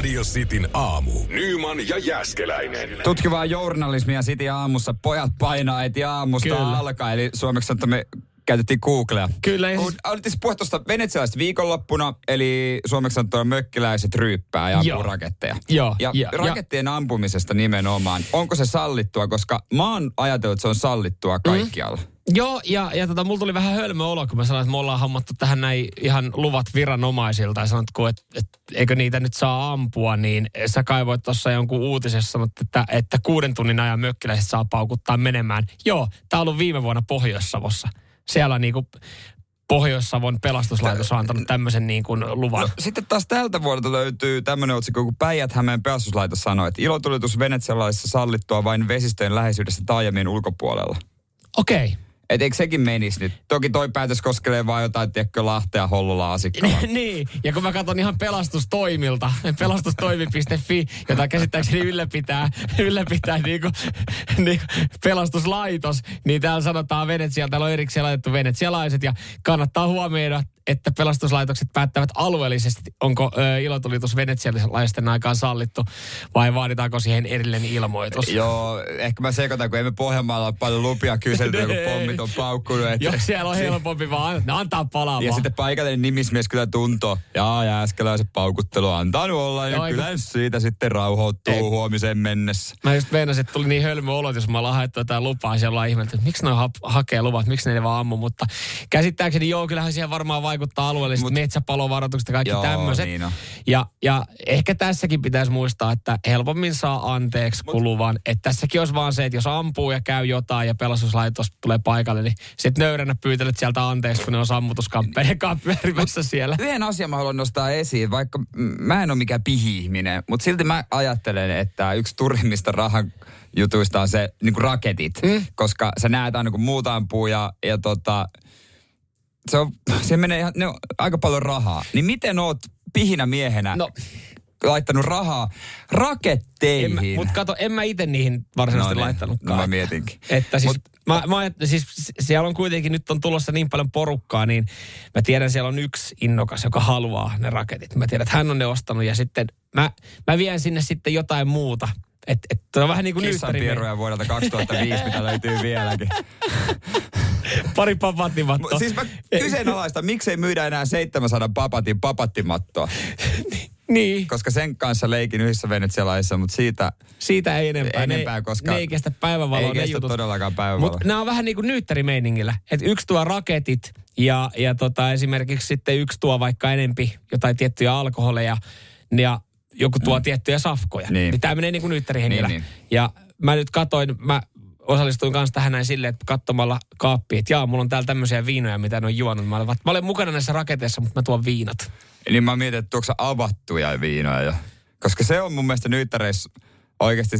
Radio Cityn aamu. Nyman ja Jäskeläinen. Tutkivaa journalismia City aamussa. Pojat painaa eti aamusta Kyllä. alkaa. Eli suomeksi että me käytettiin Googlea. Kyllä, ja Kun siis- Aloitin puhua tuosta viikonloppuna, eli suomeksi sanottuna mökkiläiset ryyppää ja ampuu Joo. raketteja. Joo, Ja, ja- rakettien ampumisesta nimenomaan. Onko se sallittua? Koska mä oon ajatellut, että se on sallittua Mm. Joo, ja, ja tota, mulla tuli vähän hölmö olo, kun mä sanoin, että me ollaan hommattu tähän näin ihan luvat viranomaisilta. Ja sanotko, että, että eikö niitä nyt saa ampua, niin sä kaivoit tuossa jonkun uutisessa, sanot, että, että kuuden tunnin ajan mökkiläiset saa paukuttaa menemään. Joo, tää on ollut viime vuonna Pohjois-Savossa. Siellä niinku Pohjois-Savon pelastuslaitos on antanut tämmöisen niin kuin luvan. No, sitten taas tältä vuodelta löytyy tämmöinen otsikko, kun Päijät-Hämeen pelastuslaitos sanoi, että ilotulitus venetsialaisessa sallittua vain vesistöjen läheisyydessä taajamien ulkopuolella. Okei. Okay. Et eikö sekin menisi nyt? Toki toi päätös koskelee vain jotain, tiedätkö, Lahtea, Hollola, niin, ja kun mä katson ihan pelastustoimilta, pelastustoimi.fi, jota käsittääkseni ylläpitää, ylläpitää niin kuin, niin, pelastuslaitos, niin täällä sanotaan Venetsialta, täällä on erikseen laitettu venetsialaiset, ja kannattaa huomioida, että pelastuslaitokset päättävät alueellisesti, onko ö, ilotulitus venetsialaisten aikaan sallittu, vai vaaditaanko siihen erillinen ilmoitus. Joo, ehkä mä sekoitan, kun emme Pohjanmaalla ole paljon lupia kyselty, kun pommit on paukkunut. Et, Joo, siellä on helpompi vaan no, antaa palaa Ja sitten paikallinen nimismies kyllä tuntoo. Jaa, jääskeläisen paukuttelu on antanut olla. Ja Joo, kyllä kun- siitä sitten rauhoittuu Ei. huomiseen mennessä. Mä just meinasin, että tuli niin hölmö olot, jos mä ollaan haettu jotain lupaa, siellä ollaan ihmelty, että miksi ne ha- hakee luvat, miksi ne ei vaan ammu, mutta käsittääkseni joo, kyllähän siihen varmaan vaikuttaa alueelliset Mut- metsäpalovaroitukset ja kaikki Joo, tämmöiset. niin on. ja, ja ehkä tässäkin pitäisi muistaa, että helpommin saa anteeksi kuluvan. Että tässäkin olisi vaan se, että jos ampuu ja käy jotain ja pelastuslaitos tulee paikalle, niin sitten nöyränä pyytelet sieltä anteeksi, kun ne on sammutuskamppeja pyörimässä siellä. Yhden asian mä haluan nostaa esiin, vaikka mä en ole mikään pihi-ihminen, mutta silti mä ajattelen, että yksi turhimmista rahan jutuista on se niin raketit, mm. koska sä näet aina kun muut ampuu ja, ja tota, se, on, se menee ihan, ne on aika paljon rahaa. Niin miten oot pihinä miehenä No. laittanut rahaa raketteihin? Mutta kato, en mä itse niihin varsinaisesti No niin, laittanutkaan. no mä mietinkin. Että siis, Mut- mä, mä, siis siellä on kuitenkin, nyt on tulossa niin paljon porukkaa, niin mä tiedän, siellä on yksi innokas, joka haluaa ne raketit. Mä tiedän, että hän on ne ostanut ja sitten mä, mä vien sinne sitten jotain muuta. Et, et on vähän niin kuin Kissan pieruja vuodelta 2005, mitä löytyy vieläkin. Pari papattimattoa. Siis mä kyseenalaistan, miksei myydä enää 700 papatin papattimattoa. Niin, Koska sen kanssa leikin yhdessä venetsialaisissa, mutta siitä siitä ei enempää. enempää, ne, koska ne ei kestä päivävaloa. ei kestä jutut. todellakaan päivävaloa. Mutta nämä on vähän niin kuin nyyttärimeiningillä. Että yksi tuo raketit ja, ja tota, esimerkiksi sitten yksi tuo vaikka enempi jotain tiettyjä alkoholeja ja joku tuo mm. tiettyjä safkoja. Niin. Niin tämä menee niin kuin. Niin, niin. Ja mä nyt katoin, mä osallistuin kanssa tähän näin silleen, että katsomalla kaappiin, että jaa, mulla on täällä tämmöisiä viinoja, mitä en ole juonut. Mä olen, mä olen mukana näissä raketeissa, mutta mä tuon viinat. Niin mä mietin, että tuokko sä avattuja viinoja jo. Koska se on mun mielestä nyyttäreissä oikeasti,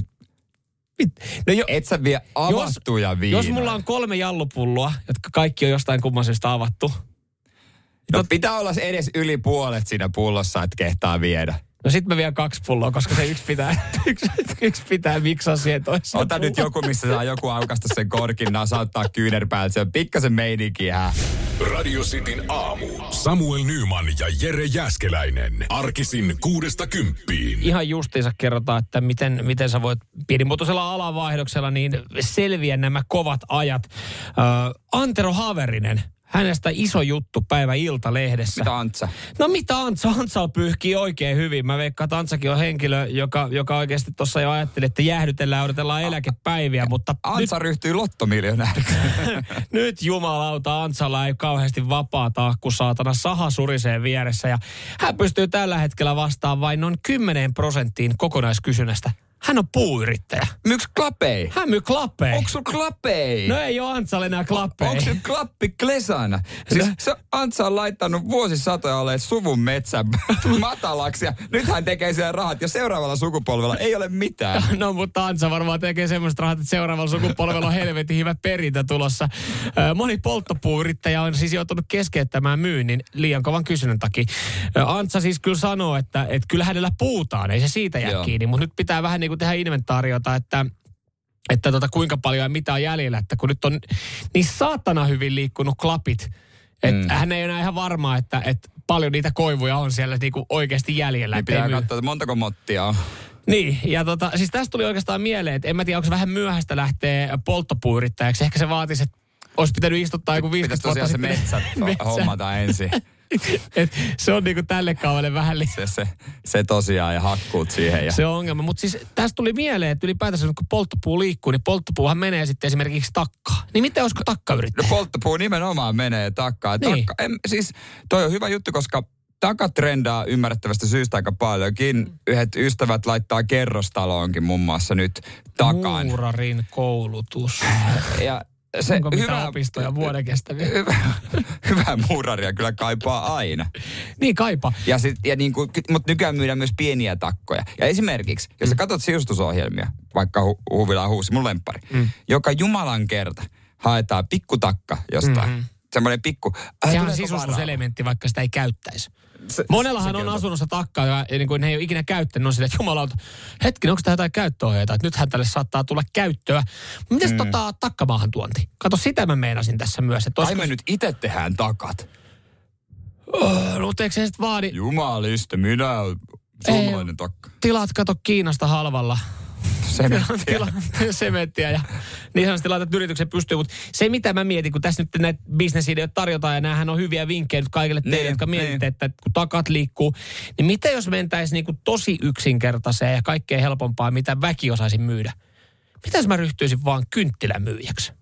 No jo, et sä vie avattuja viinoja. jos mulla on kolme jallupulloa, jotka kaikki on jostain kumman syystä avattu, No pitää olla edes yli puolet siinä pullossa, että kehtaa viedä. No sit mä vien kaksi pulloa, koska se yksi pitää, yksi, yksi pitää miksaa siihen toiseen. Ota nyt joku, missä saa joku aukasta sen korkin, nasauttaa kyynärpäältä. Se on pikkasen meininki hää. Radio Cityn aamu. Samuel Nyman ja Jere Jäskeläinen. Arkisin kuudesta kymppiin. Ihan justiinsa kerrotaan, että miten, miten sä voit pienimuotoisella alavaihdoksella niin selviä nämä kovat ajat. Ö, Antero Haverinen, hänestä iso juttu päivä Ilta-lehdessä. Mitä Antsa? No mitä Antsa? Antsa pyyhkii oikein hyvin. Mä veikkaan, että Antsakin on henkilö, joka, joka oikeasti tuossa jo ajatteli, että jäähdytellään, odotellaan eläkepäiviä, mutta nyt Antsa ryhtyy lottomiljonääriksi. nyt jumalauta Antsalla ei kauheasti vapaa kun saatana saha surisee vieressä. Ja hän pystyy tällä hetkellä vastaan vain noin 10 prosenttiin kokonaiskysynnästä. Hän on puuyrittäjä. Myyks klapei? Hän myy klappeja. Onko sulla klapei? No ei ole Antsalle enää klappeja. Onko se klappi klesana? Siis se Antsa on laittanut vuosisatoja olleet suvun metsän matalaksi ja nyt hän tekee siellä rahat ja seuraavalla sukupolvella ei ole mitään. No mutta Antsa varmaan tekee semmoista rahat, että seuraavalla sukupolvella on helvetin hyvä perintä tulossa. Moni polttopuuyrittäjä on siis joutunut keskeyttämään myynnin liian kovan kysynnän takia. Antsa siis kyllä sanoo, että, että kyllä hänellä puutaan, ei se siitä jää Joo. kiinni, mutta nyt pitää vähän niin kuin tehdä inventaariota, että että tota, kuinka paljon ja mitä on jäljellä, että kun nyt on niin saatana hyvin liikkunut klapit, että mm. hän ei enää ihan varma, että, että paljon niitä koivuja on siellä niinku oikeasti jäljellä. Niin pitää katsoa, että montako mottia on. niin, ja tota, siis tästä tuli oikeastaan mieleen, että en mä tiedä, onko se vähän myöhäistä lähteä polttopuuyrittäjäksi. Ehkä se vaatisi, että olisi pitänyt istuttaa joku 50 Pitäisi tosiaan vuotta se metsät Metsä. hommata ensin. Et se on niinku tälle kaudelle vähän li- Se, se, se tosiaan ja hakkuut siihen. Ja... se on ongelma. Mutta siis tästä tuli mieleen, että ylipäätänsä kun polttopuu liikkuu, niin polttopuuhan menee sitten esimerkiksi takkaan. Niin miten olisiko takkayrittäjä? No polttopuu nimenomaan menee takkaan. Niin. Takka, en, siis toi on hyvä juttu, koska takat trendaa ymmärrettävästä syystä aika paljonkin. Mm. Yhdet ystävät laittaa kerrostaloonkin muun muassa nyt takan. Muurarin koulutus. Ja se Onko hyvä, opistoja vuoden kestäviä? hyvä, hyvä muuraria kyllä kaipaa aina. Niin kaipa. Ja sit, ja niin kuin, mutta nykyään myydään myös pieniä takkoja. Ja esimerkiksi, jos sä katsot siustusohjelmia, vaikka hu, Huvila Huusi, mun lemppari, mm. joka jumalan kerta haetaan pikkutakka jostain. Mm-hmm. Semmoinen pikku... Äh, Sehän on sisustuselementti, vaikka sitä ei käyttäisi. Se- Monellahan on asunnossa takkaa, ja niin kuin ne ei ole ikinä käyttänyt. On silleen, että jumalauta, hetki, onko tämä jotain käyttöohjeita? Että nythän tälle saattaa tulla käyttöä. Mites mm. tota takkamaahan tuonti? Kato, sitä mä meinasin tässä myös. Että olisiko, me nyt itse tehdään takat. oh, mutta eikö se sitten vaadi, Jumaliste, minä suomalainen takka. tilaat kato Kiinasta halvalla. Sementtiä. Tila, sementtiä ja niin sanotusti laitat yrityksen pystyyn. Mutta se mitä mä mietin, kun tässä nyt näitä bisnesideoita tarjotaan ja näähän on hyviä vinkkejä nyt kaikille teille, Niin, jotka mietitte, niin. että kun takat liikkuu, niin mitä jos mentäisiin niinku tosi yksinkertaiseen ja kaikkein helpompaa, mitä väki osaisi myydä? Mitä jos mä ryhtyisin vaan kynttilämyyjäksi?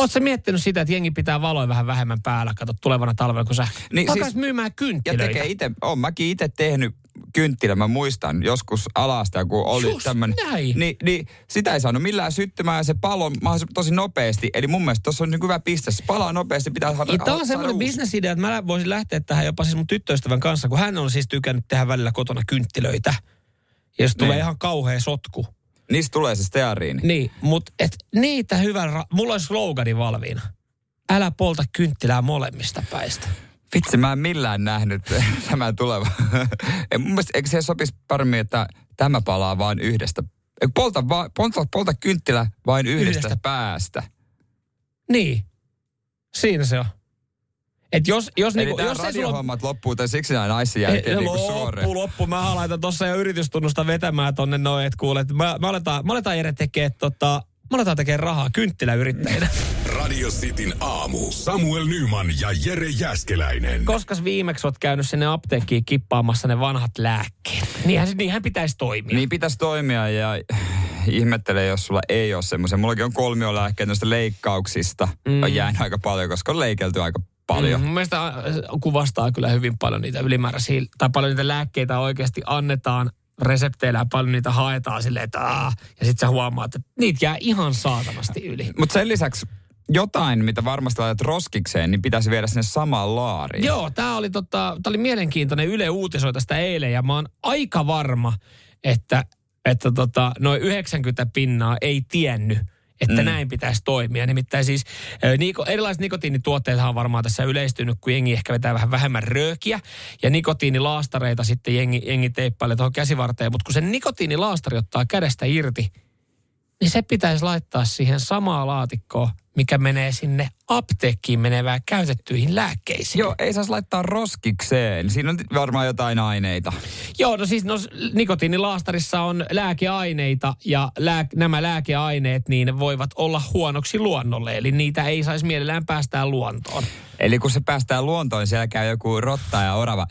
Oletko miettinyt sitä, että jengi pitää valoja vähän vähemmän päällä, kato tulevana talvena, kun sä Niin, siis- myymään Ja kynttilöitä? tekee itse, on mäkin itse tehnyt kynttilä, mä muistan joskus alasta, kun oli Just tämmönen. näin. Niin, niin, sitä ei saanut millään syttymään ja se palo tosi nopeasti. Eli mun mielestä tuossa on niin hyvä piste. Se palaa nopeasti, pitää saada Ja tämä on semmoinen bisnesidea, että mä voisin lähteä tähän jopa siis mun tyttöystävän kanssa, kun hän on siis tykännyt tehdä välillä kotona kynttilöitä. Ja jos tulee Niin. ihan kauhea sotku. Niistä tulee se steariini. Niin, mutta et niitä hyvän... Ra- Mulla olisi slogani valmiina. Älä polta kynttilää molemmista päistä. Vitsi, mä en millään nähnyt tämän tuleva. Ei, mun mielestä, eikö se sopisi paremmin, että tämä palaa vain yhdestä. Polta, va, polta, polta kynttilä vain Yhdestä. yhdestä. päästä. Niin. Siinä se on. Et jos, jos, Eli niinku, jos ei sulla... radiohommat loppuu tai siksi nämä naisen jälkeen Ei, niin kuin suoreen. loppu, loppu. Mä laitan tuossa jo yritystunnusta vetämään tonne noin, että kuule, että mä, mä aletaan, mä aletaan Jere tekee tota, mä aletaan tekee rahaa kynttiläyrittäjinä. Radio Cityn aamu. Samuel Nyman ja Jere Jäskeläinen. Koskas viimeksi oot käynyt sinne apteekkiin kippaamassa ne vanhat lääkkeet? Niinhän, niinhän pitäisi toimia. Niin pitäisi toimia ja ihmettele, jos sulla ei ole semmoisia. Mullakin on kolmiolääkkeet noista leikkauksista. Mm. On jäänyt aika paljon, koska on leikelty aika paljon. Mm, mun mielestä äh, kuvastaa kyllä hyvin paljon niitä ylimääräisiä, tai paljon niitä lääkkeitä oikeasti annetaan resepteillä ja paljon niitä haetaan silleen, että aah, ja sitten sä huomaat, että niitä jää ihan saatanasti yli. Mutta sen lisäksi jotain, mitä varmasti laitat roskikseen, niin pitäisi viedä sinne samaan laariin. Joo, tämä oli, tota, tää oli mielenkiintoinen. Yle uutisoi tästä eilen ja mä oon aika varma, että, että tota, noin 90 pinnaa ei tiennyt, että mm. näin pitäisi toimia. Nimittäin siis ö, niko, erilaiset nikotiinituotteet on varmaan tässä yleistynyt, kun jengi ehkä vetää vähän vähemmän röökiä. Ja nikotiinilaastareita sitten jengi, jengi teippailee tuohon käsivarteen. Mutta kun se nikotiinilaastari ottaa kädestä irti, niin se pitäisi laittaa siihen samaan laatikkoon, mikä menee sinne apteekkiin menevää käytettyihin lääkkeisiin. Joo, ei saisi laittaa roskikseen. Siinä on varmaan jotain aineita. Joo, no siis no, nikotiinilaastarissa on lääkeaineita ja lää, nämä lääkeaineet niin voivat olla huonoksi luonnolle. Eli niitä ei saisi mielellään päästää luontoon. Eli kun se päästään luontoon, siellä käy joku rotta ja orava.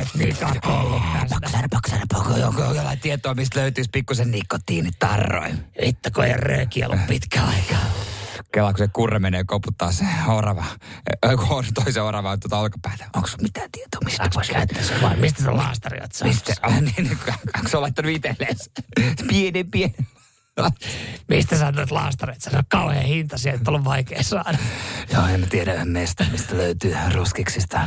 Kauheet nikat ollut tästä. Boksana, boksana, joku jollain tietoa, mistä löytyisi pikkusen nikotiinitarroin. Vittu, kun ei röökiä ollut pitkä aikaa. Kela, kun se kurre menee koputtaa se orava, äh, toisen orava tuota olkapäätä. Onko sulla mitään tietoa, mistä voisi käyttää se vai mistä se laastari oot Mistä? Ah, niin, onko se laittanut itselleen pienen pienen Mistä sä otat laastarit? Se on kauhean hinta että on vaikea saada. Joo, en tiedä meistä, mistä löytyy ruskiksista.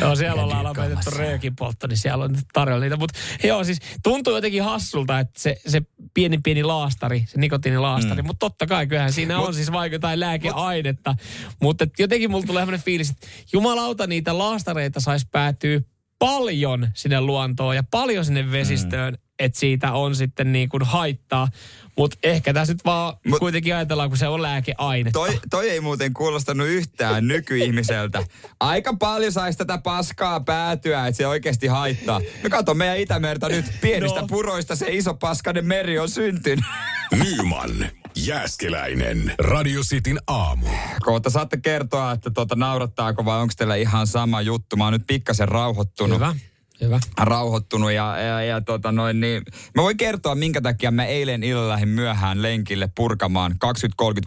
Joo, siellä ollaan lopetettu röökin poltto, niin siellä on tarjolla niitä. Mutta joo, siis tuntuu jotenkin hassulta, että se, se pieni pieni laastari, se nikotiinilaastari, mm. mutta totta kai kyllähän siinä mut, on siis vaikka jotain lääkeainetta. Mutta jotenkin mulla tulee sellainen fiilis, että jumalauta niitä laastareita saisi päätyä paljon sinne luontoon ja paljon sinne vesistöön, mm. Että siitä on sitten niin kuin haittaa. Mutta ehkä tässä nyt vaan Mut, kuitenkin ajatellaan, kun se on lääkeaine. Toi, toi ei muuten kuulostanut yhtään nykyihmiseltä. Aika paljon saisi tätä paskaa päätyä, että se oikeasti haittaa. No kato meidän Itämerta nyt. Pienistä no. puroista se iso paskainen meri on syntynyt. Nyman. Jääskeläinen. Radio Cityn aamu. Kohta saatte kertoa, että tuota, naurattaako vai onko teillä ihan sama juttu. Mä oon nyt pikkasen rauhoittunut. Hyvä. Hyvä. rauhoittunut ja, ja, ja tota noin, niin mä voin kertoa, minkä takia mä eilen illalla lähdin myöhään lenkille purkamaan 20-30,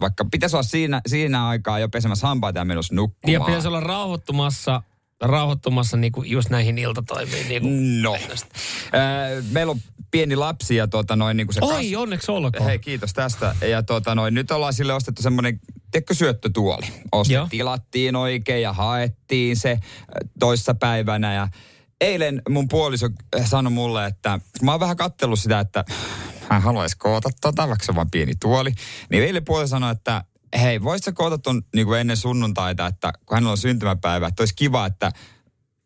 vaikka pitäisi olla siinä, siinä aikaa jo pesemässä hampaita ja menossa nukkumaan. Ja pitäisi olla rauhoittumassa rauhoittumassa niinku just näihin iltatoimiin. Niinku no. Äh, meillä on pieni lapsi ja tuota noin niin kuin se... Oi, kas... onneksi olkoon. Hei, kiitos tästä. Ja tuota noin, nyt ollaan sille ostettu semmoinen, tiedätkö, syöttötuoli. Ostettiin, tilattiin oikein ja haettiin se toissa päivänä ja eilen mun puoliso sanoi mulle, että mä oon vähän kattellut sitä, että hän haluaisi koota tota, vaikka se on vaan pieni tuoli. Niin eilen puoliso sanoi, että hei, voisitko koota ton niin kuin ennen sunnuntaita, että kun hänellä on syntymäpäivä, että olisi kiva, että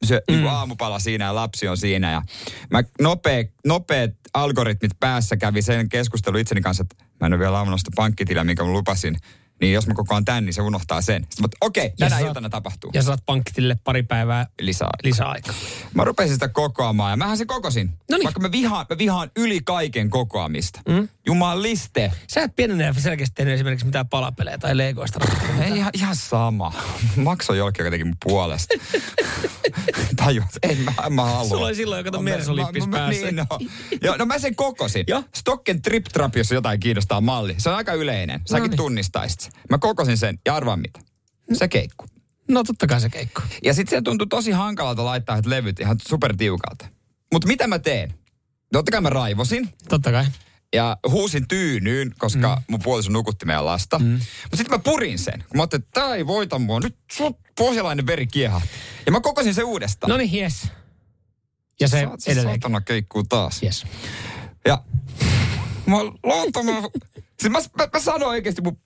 se mm. niin aamupala siinä ja lapsi on siinä. Ja mä nopea, nopeat algoritmit päässä kävi sen keskustelun itseni kanssa, että mä en ole vielä aamuna pankkitiliä, minkä mä lupasin niin jos mä kokoan tän, niin se unohtaa sen. Sitten okei, okay, tänä iltana saat, tapahtuu. Ja saat pankkitille pari päivää lisää, lisää aikaa. Mä rupesin sitä kokoamaan ja mähän se kokosin. Noniin. Vaikka mä vihaan, mä vihaan yli kaiken kokoamista. Mm. Jumaliste. Sä et pienenä selkeästi tehnyt esimerkiksi mitään palapelejä tai legoista. Ei ihan, ihan sama. Makso jollekin jotenkin mun puolesta. Tajuat, ei mä, mä halua. Sulla oli silloin joka Mersulippis päässä. Niin, no. Joo, no mä sen kokosin. Jo? Stocken Trip Trap, jos jotain kiinnostaa malli. Se on aika yleinen. Säkin no niin. tunnistaisit Mä kokosin sen ja arvaan mitä. Se keikku. No totta kai se keikku. Ja sitten se tuntui tosi hankalalta laittaa levyt ihan super tiukalta. Mutta mitä mä teen? Totta kai mä raivosin. Totta kai. Ja huusin tyynyyn, koska mm. mun puoliso nukutti meidän lasta. Mm. Mutta sitten mä purin sen. Kun mä ajattelin, että tää ei voita mua. Nyt sun pohjalainen veri kiehahti. Ja mä kokosin sen uudestaan. No niin, yes. Ja se Saat, edelleen. Saatana keikkuu taas. Yes. Ja mä luottamaan. Siis mä, mä, mä sanoin oikeasti mun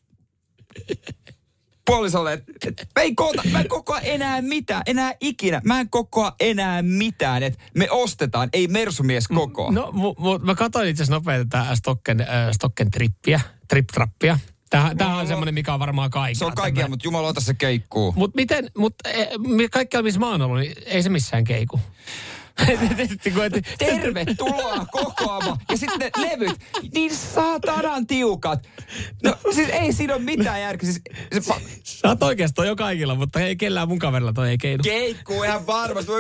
puolisolle, että et, mä, en koota, mä en kokoa enää mitään, enää ikinä. Mä en kokoa enää mitään, että me ostetaan, ei mersumies koko. No, mu, mu, mä katsoin itse asiassa nopeasti tätä Stocken, äh, Stocken trippiä, trip-trappia. Tämähän, tämähän on semmoinen, mikä on varmaan kaikilla. Se on kaikilla, mutta jumalauta se keikkuu. Mutta miten, mutta e, kaikkialla missä mä oon ollut, niin ei se missään keiku. Tervetuloa kokoamaan. Ja sitten ne levyt, niin saatanan tiukat. No siis ei siinä ole mitään järkeä. Siis, se, Sä oot oikeastaan jo kaikilla, mutta ei kellään mun kaverilla toi ei keinu. Keikkuu ihan varmasti.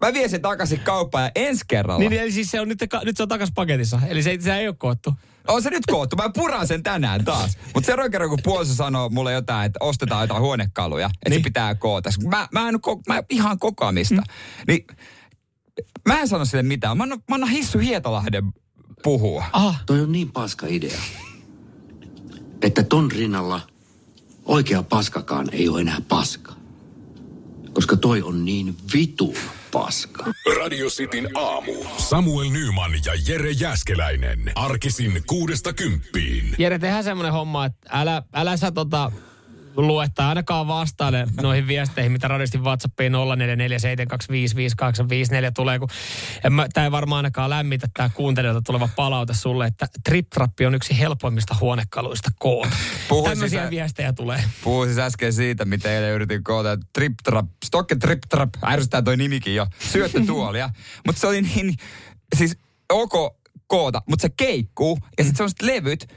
Mä vien sen takaisin kauppaan ja ensi kerralla. Niin, eli siis se on nyt, nyt se on takas paketissa. Eli se, se ei ole koottu. On se nyt koottu. Mä puran sen tänään taas. Mutta seuraavan kerran, kun puoliso sanoo mulle jotain, että ostetaan jotain huonekaluja, että niin. se pitää koota. Mä, mä, en, mä ihan kokoamista. Mm. Niin Mä en sano sille mitään. Mä annan, mä annan Hissu Hietalahden puhua. Ah. Toi on niin paska idea, että ton rinnalla oikea paskakaan ei ole enää paska. Koska toi on niin vitu paska. Radio Cityn aamu. Samuel Nyman ja Jere Jäskeläinen. Arkisin kuudesta kymppiin. Jere, tehdään semmonen homma, että älä, älä sä tota luetta ainakaan vastaile noihin viesteihin, mitä radistin WhatsAppiin 0447255854 tulee, kun tämä ei varmaan ainakaan lämmitä tämä kuuntelijoilta tuleva palaute sulle, että Trip Trappi on yksi helpoimmista huonekaluista koota. Tämmöisiä siis, viestejä tulee. Puhuin siis äsken siitä, mitä eilen yritin koota. Trip Trap, Stokke Trip Trap, ärsyttää toi nimikin jo, syöttötuolia. mutta se oli niin, siis ok koota, mutta se keikkuu ja sitten sellaiset levyt,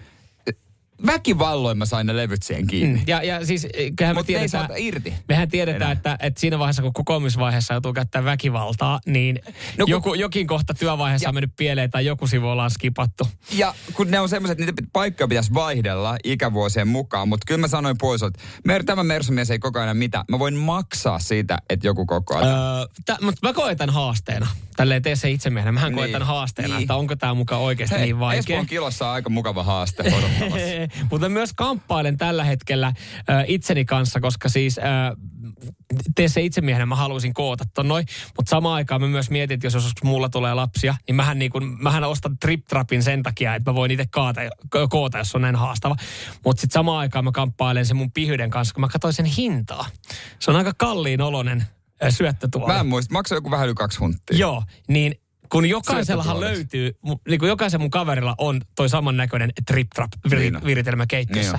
väkivalloin mä sain ne levyt siihen kiinni. Mm. Ja, ja siis eh, kyllähän me tiedetään, irti. mehän tiedetään, enää. että, että siinä vaiheessa, kun kokoomisvaiheessa joutuu käyttämään väkivaltaa, niin No kun- joku, jokin kohta työvaiheessa Ja- on mennyt pieleen tai joku sivu ollaan skipattu. Ja kun ne on semmoiset, että niitä paikkoja pitäisi vaihdella ikävuosien mukaan, mutta kyllä mä sanoin pois, että mer- tämä Mersumies ei koko ajan mitä. Mä voin maksaa siitä, että joku koko ajan. Öö, tä, mutta mä koen tämän haasteena. Tälleen tee se itsemiehenä. Mähän koen Niin, tämän haasteena, niin. että onko tämä mukaan oikeasti niin vaikea. Espoon kilossa on aika mukava haaste odottamassa. Mutta myös kamppailen tällä hetkellä äh, itseni kanssa, koska siis äh, tee se itsemiehenä mä haluaisin koota ton noin. Mutta samaan aikaan mä myös mietin, että jos joskus mulla tulee lapsia, niin mähän, niin kun, mähän ostan trip-trapin sen takia, että mä voin itse kaata, ko- koota, jos on näin haastava. Mutta sitten samaan aikaan mä kamppailen sen mun pihyyden kanssa, kun mä katsoin sen hintaa. Se on aika kalliin oloinen äh, syöttötuoli. Mä en muista, maksaa joku vähän yli kaksi hunttia. Joo, niin kun jokaisellahan löytyy, niin kun jokaisen mun kaverilla on toi samannäköinen trip trap Niin on. viritelmä keittiössä,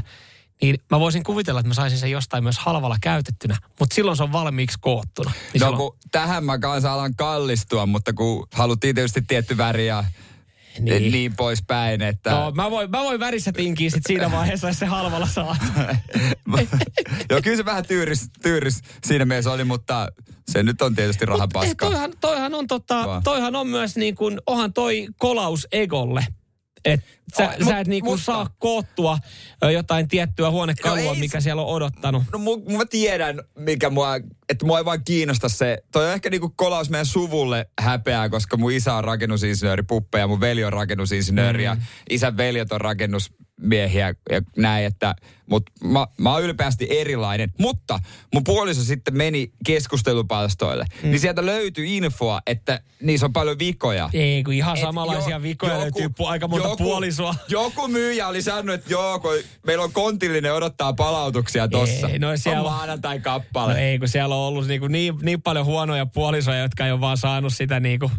Niin niin mä voisin kuvitella, että mä saisin sen jostain myös halvalla käytettynä, mutta silloin se on valmiiksi koottuna. Niin No silloin- kun tähän mä kanssa alan kallistua, mutta kun haluttiin tietysti tietty väri ja Niin. niin, niin poispäin, että... No, mä voin, mä voin värissä tinkiä sit siinä vaiheessa, jos se halvalla saa. Joo, kyllä se vähän tyyris, tyyris siinä mielessä oli, mutta se nyt on tietysti rahan eh, paskaa. toihan, toihan, on tota, toihan on myös niin kuin, onhan toi kolaus egolle. Että sä, Oh, sä et niin mutta- saa koottua jotain tiettyä huonekalua, No ei mikä siellä on odottanut. No mu, mä tiedän, mikä mua, että mua ei vaan kiinnosta se. Toi on ehkä niinku kolaus meidän suvulle häpeää, koska mun isä on rakennusinsinööri, puppe ja mun veli on rakennusinsinööri ja isän veljet on rakennusmiehiä ja näin, että mut mä, mä oon ylpeästi erilainen. Mutta mun puoliso sitten meni keskustelupalstoille, mm. niin sieltä löytyi infoa, että niissä on paljon vikoja. Ei, kun ihan Et samanlaisia jo- vikoja joku- löytyy pu- aika monta joku- puolisoa. Joku myyjä oli sanonut, että joo, kun meillä on kontillinen odottaa palautuksia tossa. Ei, no siellä- on maanantai kappale. No ei, kun siellä on ollut niinku niin, niin paljon huonoja puolisoja, jotka ei ole vaan saanut sitä niinku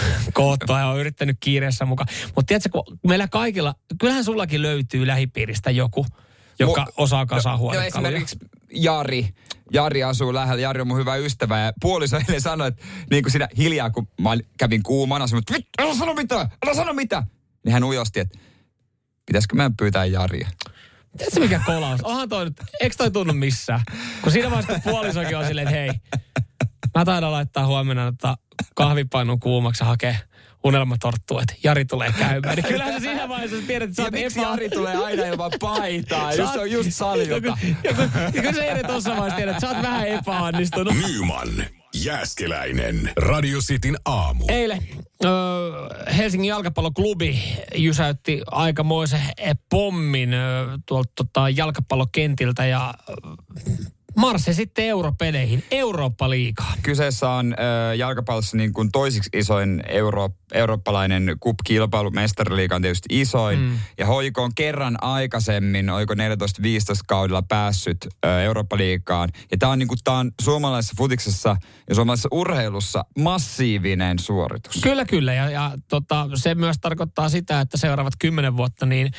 koottua ja on yrittänyt kiireessä mukaan. Mutta tiedätkö, kun meillä kaikilla, kyllähän sullakin löytyy lähipiiristä joku, joka Mu- osaa kasaa no, no esimerkiksi Jari. Jari asuu lähellä. Jari on mun hyvä ystävä ja puoliso eilen sanoi, että niin kuin siinä hiljaa, kun mä kävin kuumana, sanoi, että "Vittu, älä sano mitään, älä sano mitään. Niin hän ujosti, että pitäisikö meidän pyytää Jaria. Tiedätkö mikä kolaus? Onhan toi nyt, eikö toi tunnu missään? Kun siinä vaiheessa, kun puolisokin on silleen, että hei, mä taidan laittaa huomenna että kahvipannun kuumaksi ja hakee unelmatorttua, että Jari tulee käymään. Niin kyllähän sä siinä vaiheessa tiedät, että sä Ja oot miksi epä... Jari tulee aina ilman paitaa? Just, se on just saljota. Joku, joku, joku se ei tuossa vaiheessa tiedä, että sä oot vähän epäonnistunut. Nyman, Jääskeläinen, Radio Cityn aamu. Eilen ö, Helsingin jalkapalloklubi jysäytti aikamoisen pommin ö, tuolta tota, jalkapallokentiltä ja ö, marssi sitten europeleihin, Eurooppa-liigaa. Kyseessä on äh, jalkapallossa niin kuin toisiksi isoin euro, eurooppalainen cup-kilpailu. Mestariliiga on tietysti isoin. Mm. Ja HJK on kerran aikaisemmin, oiko 14-15 kaudella päässyt äh, Eurooppa-liigaan. Ja tämä on, niin kuin, tää on suomalaisessa futiksessa ja suomalaisessa urheilussa massiivinen suoritus. Kyllä, kyllä. Ja, ja tota, se myös tarkoittaa sitä, että seuraavat kymmenen vuotta niin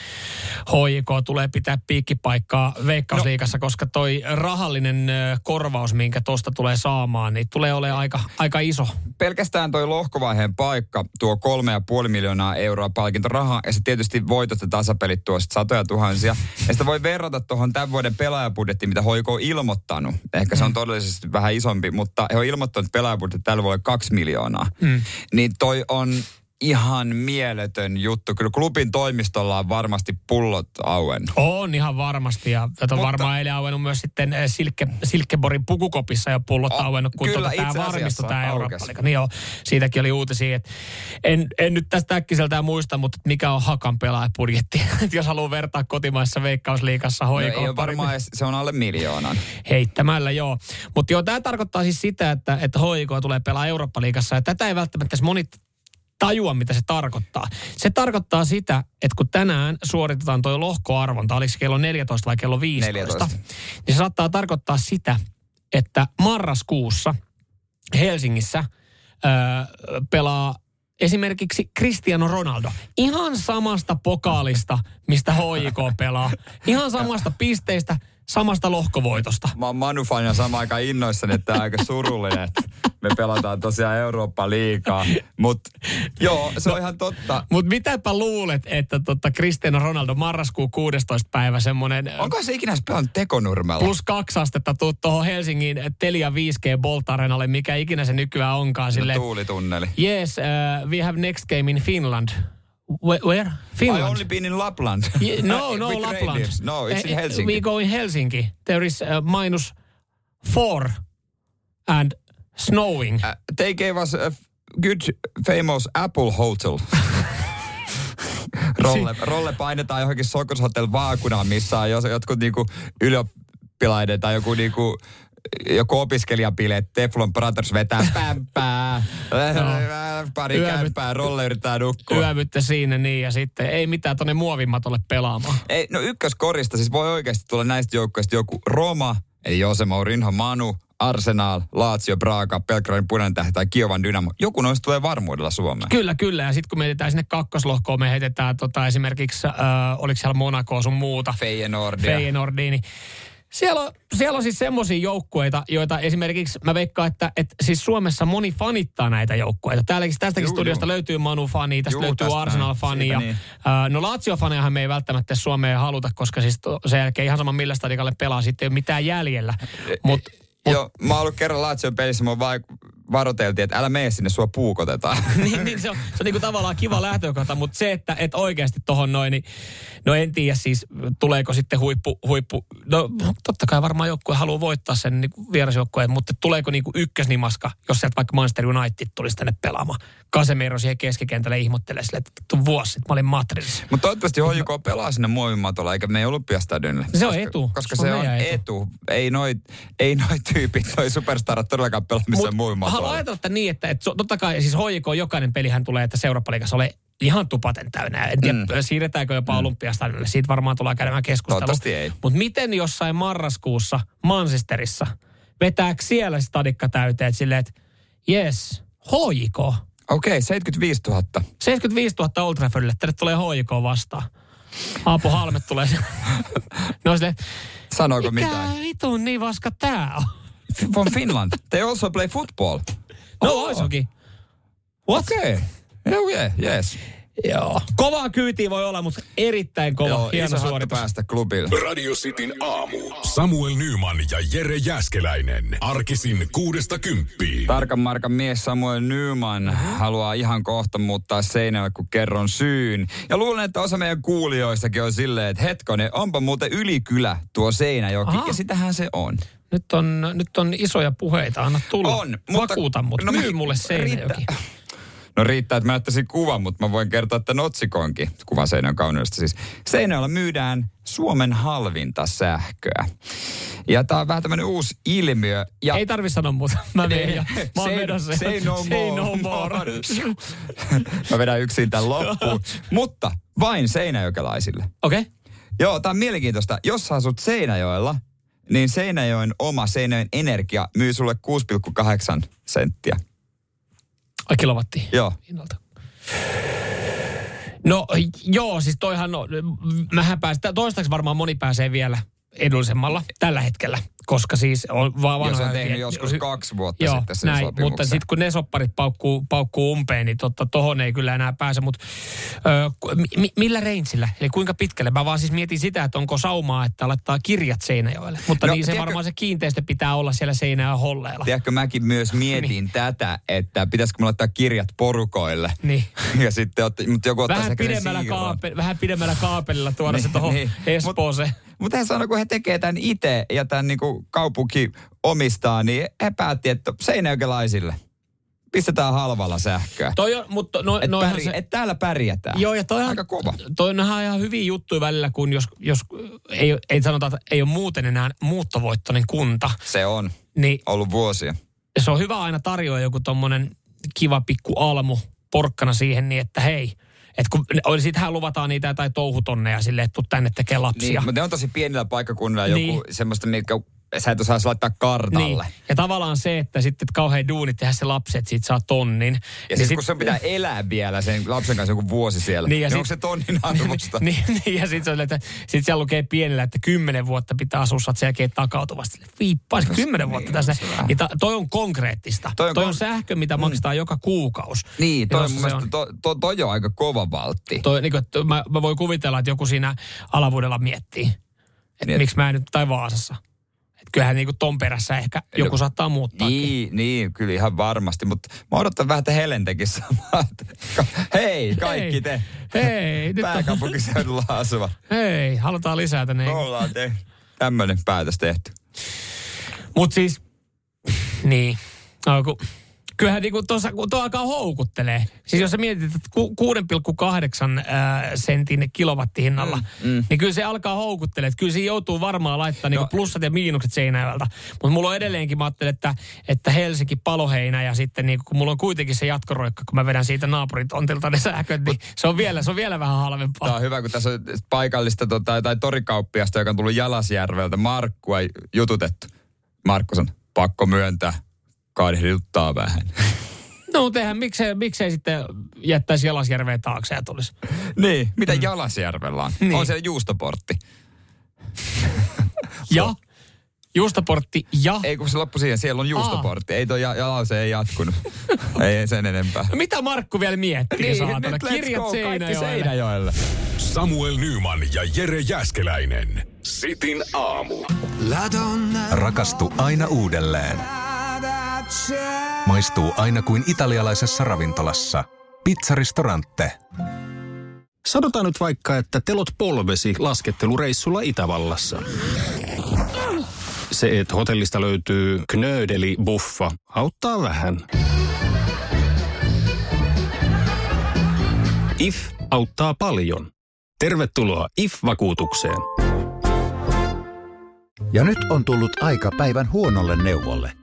HJK tulee pitää piikkipaikkaa Veikkausliigassa, no. koska toi rahallinen ö, korvaus, minkä tosta tulee saamaan, niin tulee olemaan aika, aika iso. pelkästään toi lohkovaiheen paikka tuo kolme ja puoli miljoonaa euroa palkintorahaa ja se tietysti voitot ja tasapelit tuo satoja tuhansia. Ja sitä voi verrata tuohon tämän vuoden pelaajabudjettiin, mitä Hoiko on ilmoittanut. Ehkä se on todellisesti vähän isompi, mutta he on ilmoittanut, että pelaajabudjetti tällä vuodella kaksi miljoonaa. Mm. Niin toi on ihan mieletön juttu. Kyllä klubin toimistolla on varmasti pullot auen. On ihan varmasti ja tätä on Mutta- varmaan eilen auennut myös sitten eh, Silke, Silkeborin pukukopissa jo pullot auennut, kun kyllä, tuota, tämä varmistui tämä. Eurooppa Niin joo, siitäkin oli uutisia. että En, en nyt tästä äkkiseltään muista, mutta mikä on Hakan pelaajapudjetti, jos haluaa vertaa kotimaissa veikkausliigassa No, HJK. ei ole varmaan edes, se on alle miljoonan. heittämällä, joo. Mutta joo, tämä tarkoittaa siis sitä, että, että HIK tulee pelaa Eurooppa-liigassa, ja tätä ei välttämättä moni tajua, mitä se tarkoittaa. Se tarkoittaa sitä, että kun tänään suoritetaan tuo lohkoarvonta, oliko se kello 14 vai kello 15, 14. niin se saattaa tarkoittaa sitä, että marraskuussa Helsingissä öö, pelaa esimerkiksi Cristiano Ronaldo. Ihan samasta pokaalista, mistä HJK pelaa. Ihan samasta pisteistä. Samasta lohkovoitosta. Mä oon Manu fan ja samaan aikaan innoissani, että tää on aika surullinen, että me pelataan tosiaan Eurooppa liikaa. Mutta joo, se on ihan totta. Mutta mitäpä luulet, että tota Cristiano Ronaldo marraskuun 16. päivä semmoinen Onko se ikinä pelannut tekonurmella? plus kaksi astetta tuu tuohon Helsingin Telia 5G Bolt Arenalle, mikä ikinä se nykyään onkaan. No, Silleen, tuulitunneli. yes, uh, we have next game in Finland. Where? I Finland. only been in Lapland. Ye- No, no, Lapland. reindeers. No, it's in Eh, eh, Helsinki. We go in Helsinki. There is uh, minus four and snowing. Uh, they gave us a f- good famous Apple Hotel. rolle, rolle painetaan johonkin Sokos Hotel vaakunaan, missä on jotkut niinku ylioppilaiden tai joku niinku joku opiskelijabileet, Teflon Brothers vetää pämpää, pari Yövyt- kämpää, rolle yrittää nukkua. Yövytte siinä niin ja sitten ei mitään tonne muovimatolle pelaamaan. Ei, no ykköskorista siis voi oikeasti tulla näistä joukkoista joku Roma, eli Jose Mourinho, Manu, Arsenal, Lazio, Braga, Belgradin punainen tähti tai Kiovan Dynamo. Joku noista tulee varmuudella Suomeen. Kyllä, kyllä. Ja sitten kun mietitään sinne kakkoslohkoon, me heitetään tota, esimerkiksi, äh, oliko siellä Monaco sun muuta, Feyenoordia. Feyenoordia, niin siellä on, siellä on siis semmoisia joukkueita, joita esimerkiksi mä veikkaan, että, että siis Suomessa moni fanittaa näitä joukkueita. Täälläkin, tästäkin Juu, studiosta juu. löytyy Manu-fani, tästä Juu, löytyy tästä Arsenal-fani. Ja, Siitä äh, no Lazio-fanejahan me ei välttämättä Suomeen haluta, koska siis to, sen jälkeen ihan sama millä stadikalle pelaa, sitten ei ole mitään jäljellä. Mutta Joo, mä oon ollut kerran Lazion pelissä, mä vai- varoteltiin, että älä mene sinne, sua puukotetaan. niin, niin se on, se on niinku tavallaan kiva lähtökohta, mutta se, että et oikeasti tohon noin, niin no en tiedä siis, tuleeko sitten huippu, huippu no totta kai varmaan joukkue haluaa voittaa sen niin vierasjoukkueen, mutta tuleeko niinku ykkösnimaska, jos sieltä vaikka Manchester United tulisi tänne pelaamaan. Casemiro siihen keskikentälle ihmottelee sille, että vittu vuosi sitten mä olin Madridissa. Mutta toivottavasti HJK pelaa sinne muovimatolla, eikä mene Olympiastadionille. Se on koska, etu. Koska Se se, on on meidän etu. etu. Ei noi, ei noi tyypit, noi superstarat todellakaan pelaa missään muovimatolla. Haluan ajatella että niin, että, että totta kai siis HJK jokainen pelihän tulee, että Eurooppa-liigassa ole ihan tupaten täynnä. En tiedä, mm. siirretäänkö jopa mm. olympiastadionille. Siitä varmaan tullaan käymään keskustelua. Mutta miten jossain marraskuussa Manchesterissa vetääkö siellä stadikka täyteen silleen, että jes, HJK. Okei, okay, 75 000. 75 000 Old Traffordille, tänne tulee HJK vastaan. Aapo Halmet tulee no silleen, Sanoiko mitään? vitun niin vaska tää on? From Finland. They also play football. No Oh. oisokin. What? Okay. Oh yeah, yes. Joo. Kovaa kyytiä voi olla, mutta erittäin kova. Joo, hieno suoritus. päästä klubille. Radio Cityn aamu. Samuel Nyman ja Jere Jäskeläinen. Arkisin kuudesta kymppiin. Tarkan markan mies Samuel Nyman haluaa ihan kohta muuttaa seinälle, kun kerron syyn. Ja luulen, että osa meidän kuulijoistakin on silleen, että hetkonen, onpa muuten ylikylä tuo Seinäjoki. Aha. Ja sitähän se on. Nyt on, nyt on isoja puheita, anna tulla. On, mutta- Vakuuta mut. no mä- Myy mulle Seinäjoki. No riittää, että mä näyttäisin kuvan, mutta mä voin kertoa tämän otsikonkin. Kuvan Seinäjoen kauneudesta siis. Seinäjoella myydään Suomen halvinta sähköä. Ja tää on vähän tämmönen uusi ilmiö. Ja Ei tarvi sanoa muuta. Mä menen jo. Mä oon Say- menossa. say no Say more. no more. mä vedän yksin tämän loppuun. Mutta vain seinäjokelaisille. Okei. Okay. Joo, tää on mielenkiintoista. Jos sä asut Seinäjoella, niin Seinäjoen oma Seinäjoen energia myy sulle 6,8 senttiä. Ai kilowattia. Joo. Hinnalta. No joo, siis toihan on, mähän päästä, toistaiseksi varmaan moni pääsee vielä edullisemmalla tällä hetkellä, koska siis on vaan Jos vanhoja... on tehnyt joskus kaksi vuotta Joo, sitten sen näin, sopimuksen. mutta sitten kun ne sopparit paukkuu, paukkuu umpeen, niin totta, tohon ei kyllä enää pääse. Mutta ö, ku- mi, millä rangella? Eli kuinka pitkälle? Mä vaan siis mietin sitä, että onko saumaa, että laittaa kirjat Seinäjoelle. Mutta No, niin se tiedätkö- varmaan se kiinteistö pitää olla siellä Seinäjoen holleilla. Tiedätkö, mäkin myös mietin tätä, että pitäisikö mulla laittaa kirjat porukoille. Niin. Ja sitten, mutta joku ottaa Vähän pidemmällä, siirron. kaape, vähän pidemmällä kaapelilla tuoda se Niin, tuohon niin. Espooseen. Mutta he sanoi, kun he tekee tämän itse ja tämän niinku kaupunki omistaa, niin he päätti, että seinäjokelaisille pistetään halvalla sähköä. Toi on, mutta no, Että no pärj- et täällä pärjätään. Joo, ja toi on, Aika kova. Toi on ihan ihan hyviä juttuja välillä, kun jos, jos ei, ei sanota, että ei ole muuten enää muuttovoittoinen kunta, Se on niin ollut vuosia. se on hyvä aina tarjoa joku tommonen kiva pikku almu porkkana siihen niin, että hei, että kun siitähän luvataan niitä jotain touhutonneja silleen, että tuu tänne tekee lapsia. Niin, mutta ne on tosi pienillä paikkakunnilla Niin. joku semmoista, mitkä sä et osaa laittaa kartalle. Niin. Ja tavallaan se, että sitten että kauhean duunit tehdä se lapsi, että siitä saa tonnin. Ja niin siis sit- kun se pitää elää vielä sen lapsen kanssa joku vuosi siellä, Niin, niin, ja niin sit- onko se tonnin arvosta? niin, niin, ja sitten että sit siellä lukee pienellä, että kymmenen vuotta pitää asua, oot sen jälkeen takautuvasti. Viippaisi kymmenen vuotta niin, tässä. Niin ta, toi on konkreettista. Toi on on, toi kon- on sähkö, mitä maksetaan joka kuukausi. Niin, toi, on mun mielestä, to, to, toi on aika kova valtti. Toi, niin kuin, että mä, mä voin kuvitella, että joku siinä alavuudella miettii, että Niin, niin, miksi mä en nyt, tai Vaasassa. Kyllähän niin kuin ton perässä ehkä joku saattaa muuttaa. Niin, niin, kyllä ihan varmasti, mutta mä odotan vähän, että Helen tekisi samaa. Hei, kaikki te. Hei, nyt on, Pääkaupunkiseudulla asuvat. hei, halutaan lisää tänne. Me ollaan tehty. Tämmöinen päätös tehty. Mutta siis, niin. No, kun, kyllähän niinku tuossa, kun tuo alkaa houkuttelee. Siis jos sä mietit, että ku- 6,8 ää, sentin kilowattihinnalla, mm, mm. niin kyllä se alkaa houkuttelee. Että kyllä siinä joutuu varmaan laittaa niinku No. plussat ja miinukset seinäjältä. Mutta mulla on edelleenkin, mä ajattelen, että, että Helsinki paloheinä ja sitten niinku, kun mulla on kuitenkin se jatkoroikka, kun mä vedän siitä naapurin tontilta ne sähköt, niin se on vielä, se on vielä vähän halvempaa. Tämä on hyvä, kun tässä on paikallista tota, tai torikauppiasta, joka on tullut Jalasjärveltä, Markkua jututettu. Markku on pakko myöntää, kaihduttaa vähän. No mutta eihän, miksei, miksei sitten jättäisi Jalasjärveen taakse ja tulisi. niin, mitä Jalasjärvellä on? Niin. On siellä juustoportti. Ja juustoportti ja... Ei kun se loppu siihen, siellä on juustoportti. Ei toi ja, jalase ei jatkunut. ei sen enempää. No mitä Markku vielä miettii, niin, saatana? nyt let's Kirjat go, Seinäjoelle. Seinäjoelle. Samuel Nyman ja Jere Jäskeläinen. Sitin aamu. Rakastu aina uudelleen. Maistuu aina kuin italialaisessa ravintolassa. Pizzaristorante. Sanotaan nyt vaikka, että telot polvesi laskettelureissulla Itävallassa. Se, että hotellista löytyy knöydeli buffa, auttaa vähän. IF auttaa paljon. Tervetuloa IF-vakuutukseen. Ja nyt on tullut aika päivän huonolle neuvolle.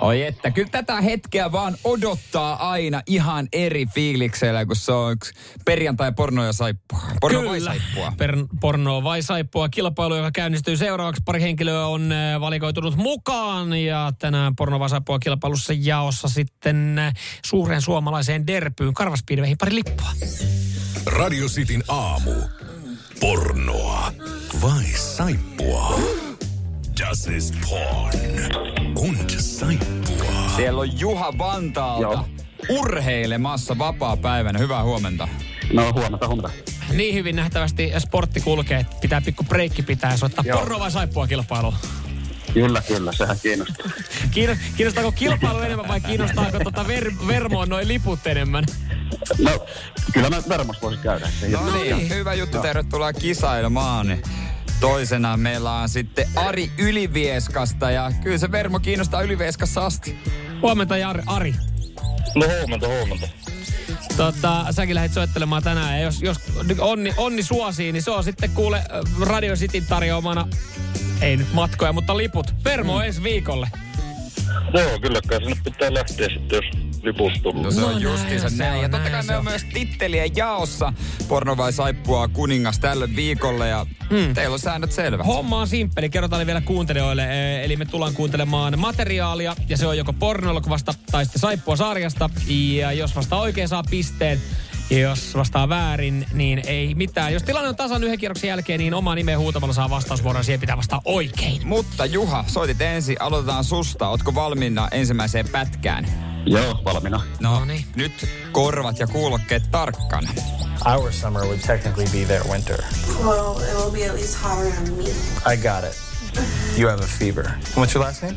Oi että, kyllä tätä hetkeä vaan odottaa aina ihan eri fiiliksellä, kun se on yksi perjantai porno ja saippua. Porno vai saippua? Per, porno vai saippua. Kilpailu, joka käynnistyy seuraavaksi. Pari henkilöä on äh, valikoitunut mukaan. Ja tänään porno vai saippua kilpailussa jaossa sitten äh, suureen suomalaiseen derpyyn. Karvaspiirveihin pari lippua. Radio Cityn aamu. Pornoa vai saippua? Das ist porn. Und saippua. Siellä on Juha Vantaalta Joo. urheilemassa vapaa-päivänä. Hyvää huomenta. No huomenta, huomenta. Niin hyvin nähtävästi sportti kulkee, että pitää pikku breikki pitää ja soittaa Joo. porno vai saippua kilpailu. Kyllä, kyllä, sehän kiinnostaa. Kiinno- Kiinnostaako kilpailu enemmän vai kiinnostaako tota ver- Vermoon noin liput enemmän? No, kyllä mä varmasti voisin käydä. Se No niin, hyvä juttu. Tervetuloa kisailemaan. Toisena meillä on sitten Ari Ylivieskasta ja kyllä se Vermo kiinnostaa Ylivieskassa asti. Huomenta Jari. Ari. No huomenta, huomenta. Tota, säkin lähdet soittelemaan tänään ja jos, jos onni, onni suosii, niin se on sitten kuule Radio Cityn tarjoamana, ei nyt matkoja, mutta liput. Vermo mm. ensi viikolle. Joo, kyllä kai sinne pitää lähteä sitten, jos liput No se No on justiinsa näin se näin. Ja totta kai me on myös tittelien jaossa porno vai saippua kuningas tälle viikolle ja Hmm. teillä on säännöt selvät. Homma on simppeli, kerrotaan vielä kuuntelijoille. Eli me tullaan kuuntelemaan materiaalia ja se on joko pornoelokuvasta tai sitten saippua sarjasta. Ja jos vastaa oikein saa pisteen, ja jos vastaa väärin, niin ei mitään. Jos tilanne on tasan yhden kierroksen jälkeen, niin oma nimen huutamalla saa vastausvuoron ja siihen pitää vastaa oikein. Mutta Juha, soitit ensin, aloitetaan susta. Ootko valmiina ensimmäiseen pätkään? Joo, valmiina. No, Noniin. nyt korvat ja kuulokkeet tarkkana. Our summer would technically be their winter. Well, it will be at least hotter than me. I got it. You have a fever. What's your last name?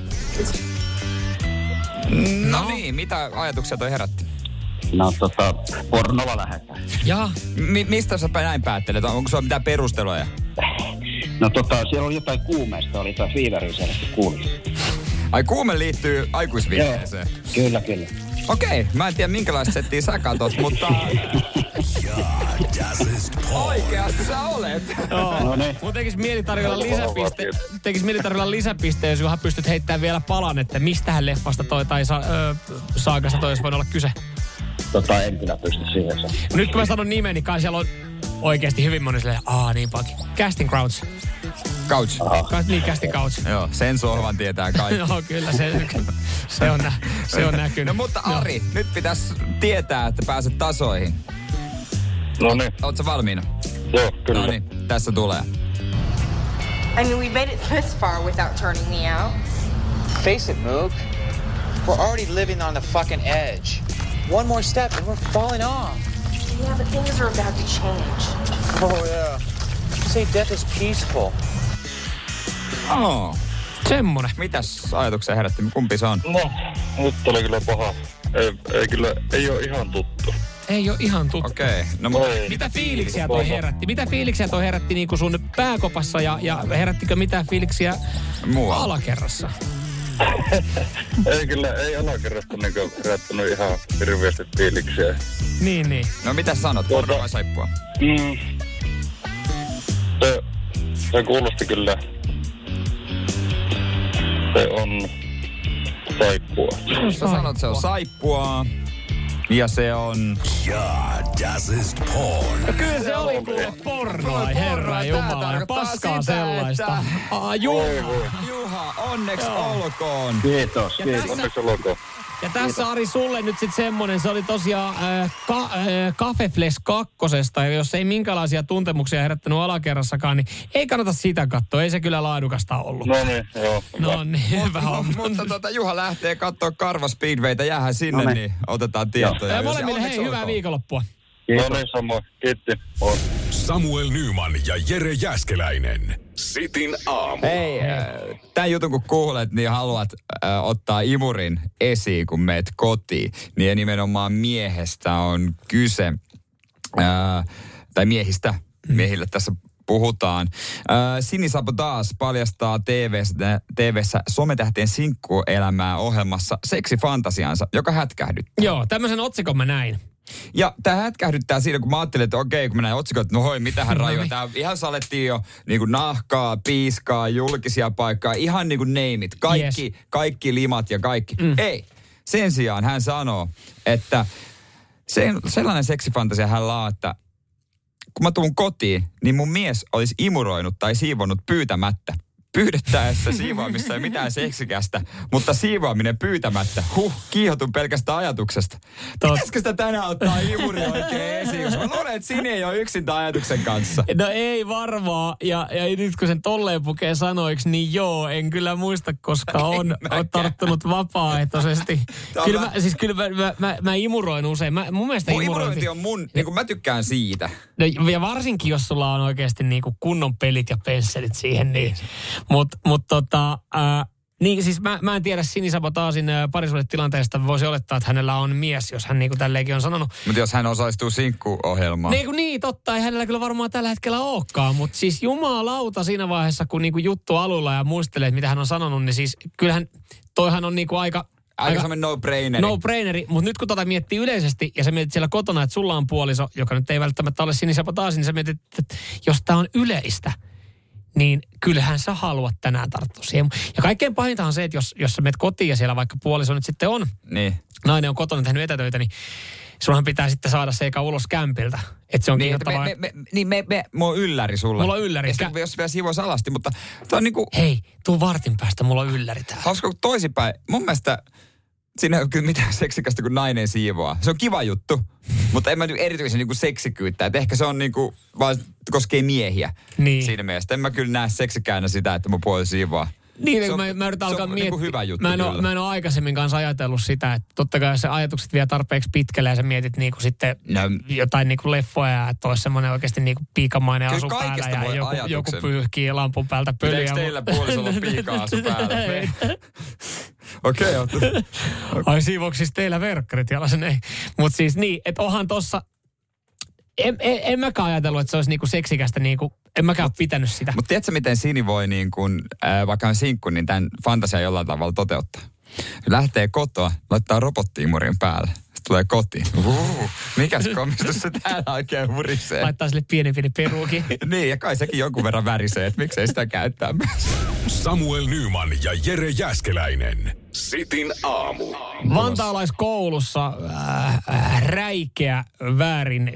No, niin, mitä ajatuksia toi herätti? No tota, pornolla lähdetään. Ja Mi- mistä sä näin päättelet? Onko sulla mitään perusteluja? No tota, siellä oli jotain kuumeista, oli jotain fiiveriä selvästi kuuli. Ai kuume liittyy aikuisviihteeseen. Kyllä, kyllä. Okei, mä en tiedä minkälaista settiä sä katot, mutta Oikeasti sä olet. No niin. Tekis mieli tarjolla lisäpiste, tekis mieli tarjolla lisäpiste, jos Juha pystyt heittämään vielä palan, että mistähän leffasta toi tai sa, ö, saakasta toi olisi voinut olla kyse. Tota, en kyllä pysty siihen. Nyt kun mä sanon nimen, niin kai siellä on oikeasti hyvin moni silleen, aa niin paki. Casting Crowds. Couch. Ka- niin, Casting Couch. Joo, sen sohvan tietää kaikki. Joo, kyllä se, se, on, nä, se on näkynyt. No mutta Ari, nyt pitäisi tietää, että pääset tasoihin. No niin. Ootko valmiina? Joo, kyllä. No niin, tässä tulee. I mean, we made it this far without turning me out. Face it, Moog. We're already living on the fucking edge. One more step and we're falling off. Yeah, but things are about to change. Oh, yeah. You say death is peaceful. Oh. Semmonen. Mitäs ajatuksia herätti? Kumpi se on? No, nyt oli kyllä paha. Ei, ei kyllä, ei ole ihan tuttu. Ei ole ihan tuttu. Okei, okay. no mutta. Mitä fiiliksiä toi herätti? Mitä fiiliksiä toi herätti niinku sun pääkopassa ja, ja herättikö mitään fiiliksiä muualla. alakerrassa? ei kyllä, ei alakerrasta niinku herättänyt ihan hirveästi fiiliksiä. Niin, niin. No mitä sanot, porno vai saippua? Mm. Se, se kuulosti kyllä. Se on saippua. Sä sanot, se on saippua. Ja se on... Ja, das ist porn. No kyllä se oli kuule pornoa, herra Jumala. Paskaa sitä, sellaista. että- Aa, Juha. Juha, onneksi Joo. olkoon. Kiitos, Ja kiitos. tässä- Onneksi olkoon. Ja tässä Ari sulle nyt sitten semmonen, se oli tosiaan äh, ka, äh, Cafefles kakkosesta, ja jos ei minkälaisia tuntemuksia herättänyt alakerrassakaan, niin ei kannata sitä katsoa, ei se kyllä laadukasta ollut. No niin, joo. No niin, hyvä on. Mutta tota, Juha lähtee katsoa Karva Speedwaytä, jäähän sinne, No niin. niin. otetaan tietoja. Ja molemmille hei, hyvää olkoon. viikonloppua. No niin, samoin. Kiitti. Moi. Samuel Nyman ja Jere Jäskeläinen. Sitin aamu. Hei, äh, tämän jutun kun kuulet, niin haluat äh, ottaa imurin esiin, kun meet kotiin. Niin nimenomaan miehestä on kyse, äh, tai miehistä, miehille tässä puhutaan. Äh, Sini Sabotage paljastaa TVssä, TVssä sometähtien sinkkuelämää ohjelmassa seksifantasiansa, joka hätkähdyttää. Joo, tämmöisen otsikon mä näin. Ja tämä hätkähdyttää siinä, kun mä ajattelin, että okei, kun mä näin otsikot, että no hoi, mitähän No rajoja. niin. Tää ihan salettiin jo niin kuin nahkaa, piiskaa, julkisia paikkaa, ihan niin kuin name it. Kaikki, Yes. kaikki limat ja kaikki. Mm. Ei. Sen sijaan hän sanoo, että se, sellainen seksifantasia hänellä on, että kun mä tuun kotiin, niin mun mies olisi imuroinut tai siivonnut pyytämättä. Pyydettäessä siivoamissa ei mitään seksikästä, mutta siivoaminen pyytämättä, huh, kiihotun pelkästä ajatuksesta. Tot- Pitäisikö sitä tänään ottaa imuri oikein esiin? Jos mä luulen, että Sini ei ole yksin tämän ajatuksen kanssa. No ei varmaan. Ja, ja nyt kun sen tolleen pukee sanoiksi, niin joo, en kyllä muista, koska on, on tarttunut vapaaehtoisesti. Kyllä mä, siis kyllä mä, mä, mä, mä imuroin usein. Mä, mun mielestä Mun imurointi... imurointi on mun, niin kuin mä tykkään siitä. No, ja varsinkin, jos sulla on oikeasti niinku kunnon pelit ja pensselit siihen, niin. Mutta mut tota, ää, niin siis mä, mä en tiedä Sinisabotaasin parisuudetilanteesta. Voisi olettaa, että hänellä on mies, jos hän niinku tälleenkin on sanonut. Mutta jos hän osallistuu sinkkuohjelmaan. Niin, niin, totta, ei hänellä kyllä varmaan tällä hetkellä olekaan, mutta siis jumalauta siinä vaiheessa, kun niinku juttu alulla ja muistelee, että mitä hän on sanonut, niin siis kyllähän toihan on niinku aika... Aika semmoinen no-braineri. No-braineri, mutta nyt kun tota miettii yleisesti ja sä mietit siellä kotona, että sulla on puoliso, joka nyt ei välttämättä ole sinisapotaasin, niin sä mietit, että jos tämä on yleistä, niin kyllähän sä haluat tänään tarttua siihen. Ja kaikkein pahinta on se, että jos, jos sä menet kotiin ja siellä vaikka puoliso nyt sitten on, Niin. nainen on kotona tehnyt etätöitä, niin sunhan pitää sitten saada se eikä ulos kämpiltä. Että se on Niin, me, me, me, niin me, me, mulla on ylläri sulle. Mulla on ylläri. Ja sitten, jos vielä siivois alasti, mutta toi on niinku, Hei, tuu vartin päästä, mulla on ylläri täällä. hauska kun toisinpäin. Mun mielestä siinä ei ole kyllä mitään seksikästä kuin nainen siivoaa. Se on kiva juttu, mutta en mä nyt erityisen niinku seksikyyttä. Et ehkä se on niinku, vaan koskee miehiä Niin. siinä mielessä. En mä kyllä näe seksikäänä sitä, että mun puoli siivoaa. Niin, Se on- mä, mä yritän alkaa on miettiä. niinku hyvä juttu mä, en kyllä. mä en ole aikaisemmin kanssa ajatellut sitä, että totta kai jos se ajatukset vie tarpeeksi pitkälle ja sä mietit niinku sitten No. jotain niinku leffoja, että olisi semmoinen oikeasti niinku piikamainen asu päällä ja joku, ajatuksen. joku pyyhkii lampun päältä pölyä. Pitääkö teillä puolisolla piikaa asu päällä? Ei. Okei, okay, Ai siivoksi siis teillä verkkarit jalasen, ei. Mutta siis niin, että onhan tossa, en, en, en mäkään ajatellut, että se olisi niinku seksikästä, niinku, en mäkään ole pitänyt sitä. Mutta tiedätkö, miten Sini voi, niin kun, äh, vaikka on sinkku, niin tämän fantasia jollain tavalla toteuttaa? Lähtee kotoa, laittaa robottiimurin päälle. Sitten tulee kotiin. Mikäs komistus se täällä oikein hurisee? Laittaa sille pieni pieni peruukin. niin, ja kai sekin jonkun verran värisee, että miksei sitä käyttää myös. Samuel Nyman ja Jere Jäskeläinen. Sitin aamu. Vantaalaiskoulussa äh, äh, räikeä väärin äh,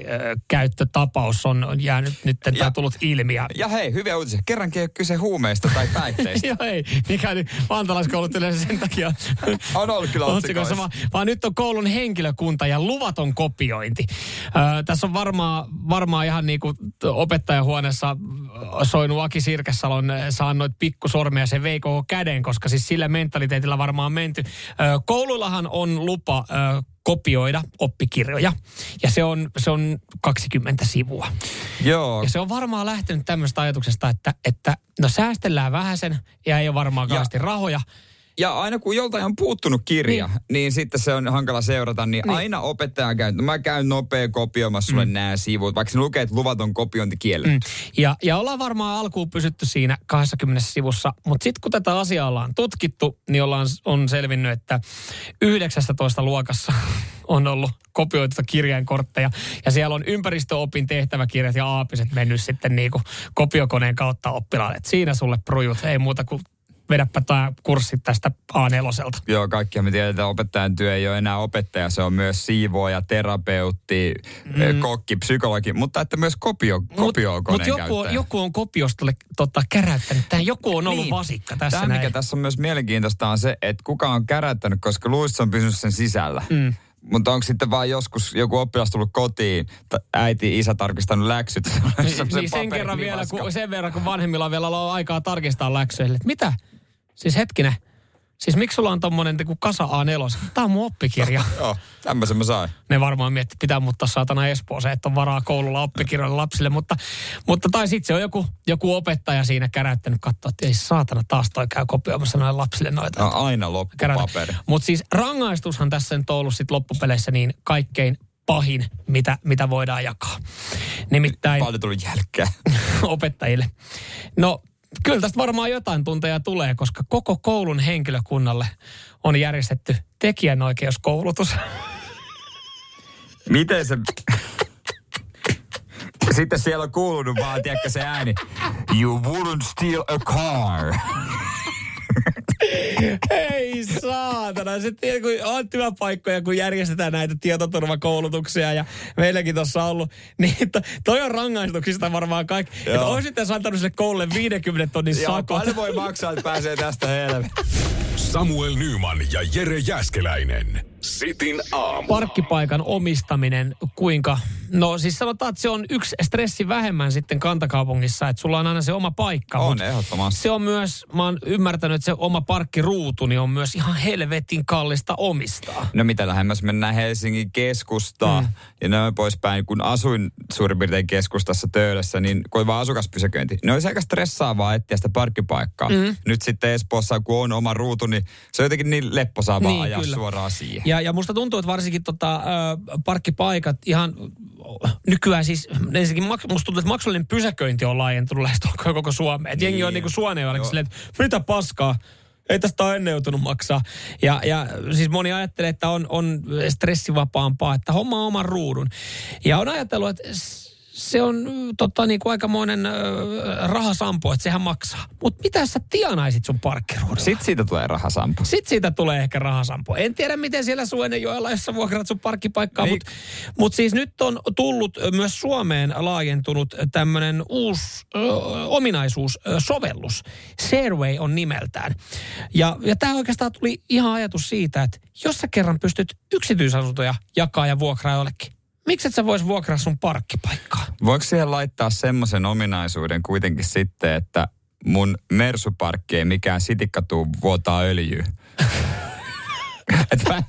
käyttötapaus on, jäänyt nyt tai tullut ilmi. Ja, Ja hei, hyviä uutisia. Kerrankin ei ole kyse huumeista tai päihteistä. Joo, ei. Mikä nyt vantaalaiskoulut yleensä sen takia On ollut kyllä otsikoissa, vaan, vaan nyt on koulun henkilökunta ja luvaton kopiointi. Ö, tässä on varmaan, varmaan ihan niin kuin opettajahuoneessa soinut Aki Sirkessalon äh, saannoit pikkusormia ja se vei koko käden, koska siis sillä mentaliteetillä varmaan menty. Ö, kouluillahan on lupa kopioida oppikirjoja ja se on, se on 20 sivua. Joo. Ja se on varmaan lähtenyt tämmöistä ajatuksesta, että, että no säästellään vähäsen ja ei ole varmaan kauheasti rahoja. Ja aina kun joltain on puuttunut kirja, niin, niin sitten se on hankala seurata, niin, niin. aina opettaja käy, mä käyn nopea kopioimassa sulle mm. nämä sivut, vaikka se lukee, että luvaton kopiointi kielletty. Mm. Ja, ja ollaan varmaan alkuun pysytty siinä 20 sivussa, mutta sitten kun tätä asiaa ollaan tutkittu, niin ollaan, on selvinnyt, että 19 luokassa on ollut kopioituja kirjainkortteja. Ja siellä on ympäristöopin tehtäväkirjat ja aapiset mennyt sitten niin kuin kopiokoneen kautta oppilaalle. Et siinä sulle prujut, ei muuta kuin vedäpä tämä kurssi tästä A4. Joo, kaikkia me tiedetään, että opettajan työ ei ole enää opettaja, se on myös siivooja, terapeutti, mm. kokki, psykologi, mutta että myös kopio, kopio Mutta joku, on- joku on kopiostolle tota, käräyttänyt tämän. Joku on ollut Niin. vasikka tässä Tämä, näin. mikä tässä on myös mielenkiintoista, on se, että kuka on käräyttänyt, koska luissa on pysynyt sen sisällä. Mm. Mutta onko sitten vaan joskus joku oppilas tullut kotiin, äiti, isä tarkistanut läksyt? Niin, niin sen, kerran vielä, kun, sen verran, kun vanhemmilla on vielä ollut aikaa tarkistaa. Että mitä? Siis hetkinen. Siis miksi sulla on tommonen kuin kasa A4? Tämä on mun oppikirja. Joo, tämmöisen mä sain. Ne varmaan miettii, että pitää muuttaa saatana Espooseen, että on varaa koululla oppikirjoilla lapsille. Mutta, mutta tai sitten se on joku, joku opettaja siinä käräyttänyt katsoa, että ei saatana taas toi käy kopioimassa noille lapsille noita. No, aina loppupaperi. Mutta siis rangaistushan tässä nyt on ollut sit loppupeleissä niin kaikkein pahin, mitä, mitä voidaan jakaa. Nimittäin Paljon tuli jälkeen. opettajille. No, kyllä tästä varmaan jotain tunteja tulee, koska koko koulun henkilökunnalle on järjestetty tekijänoikeuskoulutus. Miten se... Sitten siellä on kuulunut vaan, tiedätkö se ääni. You wouldn't steal a car. Ei saatana. Se tiedä, kun on työpaikkoja, kun järjestetään näitä tietoturvakoulutuksia ja meilläkin tuossa on ollut. Niin to, toi on rangaistuksista varmaan kaikki. Että Joo. olisitte antanut sille koululle 50 tonnin Joo, sakot. paljon voi maksaa, että pääsee tästä helvettiin. Samuel Nyman ja Jere Jäskeläinen. Sitin aamu. Parkkipaikan omistaminen, kuinka... No siis sanotaan, että se on yksi stressi vähemmän sitten kantakaupungissa, että sulla on aina se oma paikka. On ehdottomasti. Se on myös, mä oon ymmärtänyt, että se oma parkkiruutu niin on myös ihan helvetin kallista omistaa. No mitä lähemmäs mennään Helsingin keskustaan mm. ja noin poispäin. Kun asuin suurin piirtein keskustassa Töölössä, niin kun oli vaan asukaspysäköinti, niin olisi aika stressaavaa etsiä sitä parkkipaikkaa. Mm. Nyt sitten Espoossa, kun on oma ruutu, niin se on jotenkin niin lepposaa vaan Niin, ajaa kyllä. suoraan siihen. Ja, ja musta tuntuu, että varsinkin tota, ö, parkkipaikat ihan nykyään siis, ensinnäkin musta tuntuu, että maksullinen pysäköinti on laajentunut lähestulkoon koko Suomeen. Et jengi on Niin. niinku suoneen silleen, että mitä paskaa, ei tästä ole ennen joutunut maksaa. Ja, ja siis moni ajattelee, että on, on stressivapaampaa, että homma oman ruudun. Ja on ajatellut, että se on tota, niin kuin aikamoinen ö, rahasampo, että sehän maksaa. Mutta mitä sä tienaisit sun parkkiruudulla? Sitten siitä tulee rahasampo. Sitten siitä tulee ehkä rahasampo. En tiedä, miten siellä Suonenjoella, jossa vuokraat sun parkkipaikkaa, Niin. mutta mut siis nyt on tullut myös Suomeen laajentunut tämmöinen uusi ö, ominaisuus, ö, sovellus. Sareway on nimeltään. Ja, ja tämä oikeastaan tuli ihan ajatus siitä, että jos sä kerran pystyt yksityisasuntoja jakaa ja vuokraa jollekin, miksi et sä vois vuokraa sun parkkipaikkaa? Voiko siihen laittaa semmoisen ominaisuuden kuitenkin sitten, että mun mersuparkki ei mikään sitikkatuu vuotaa öljyä? Et mä,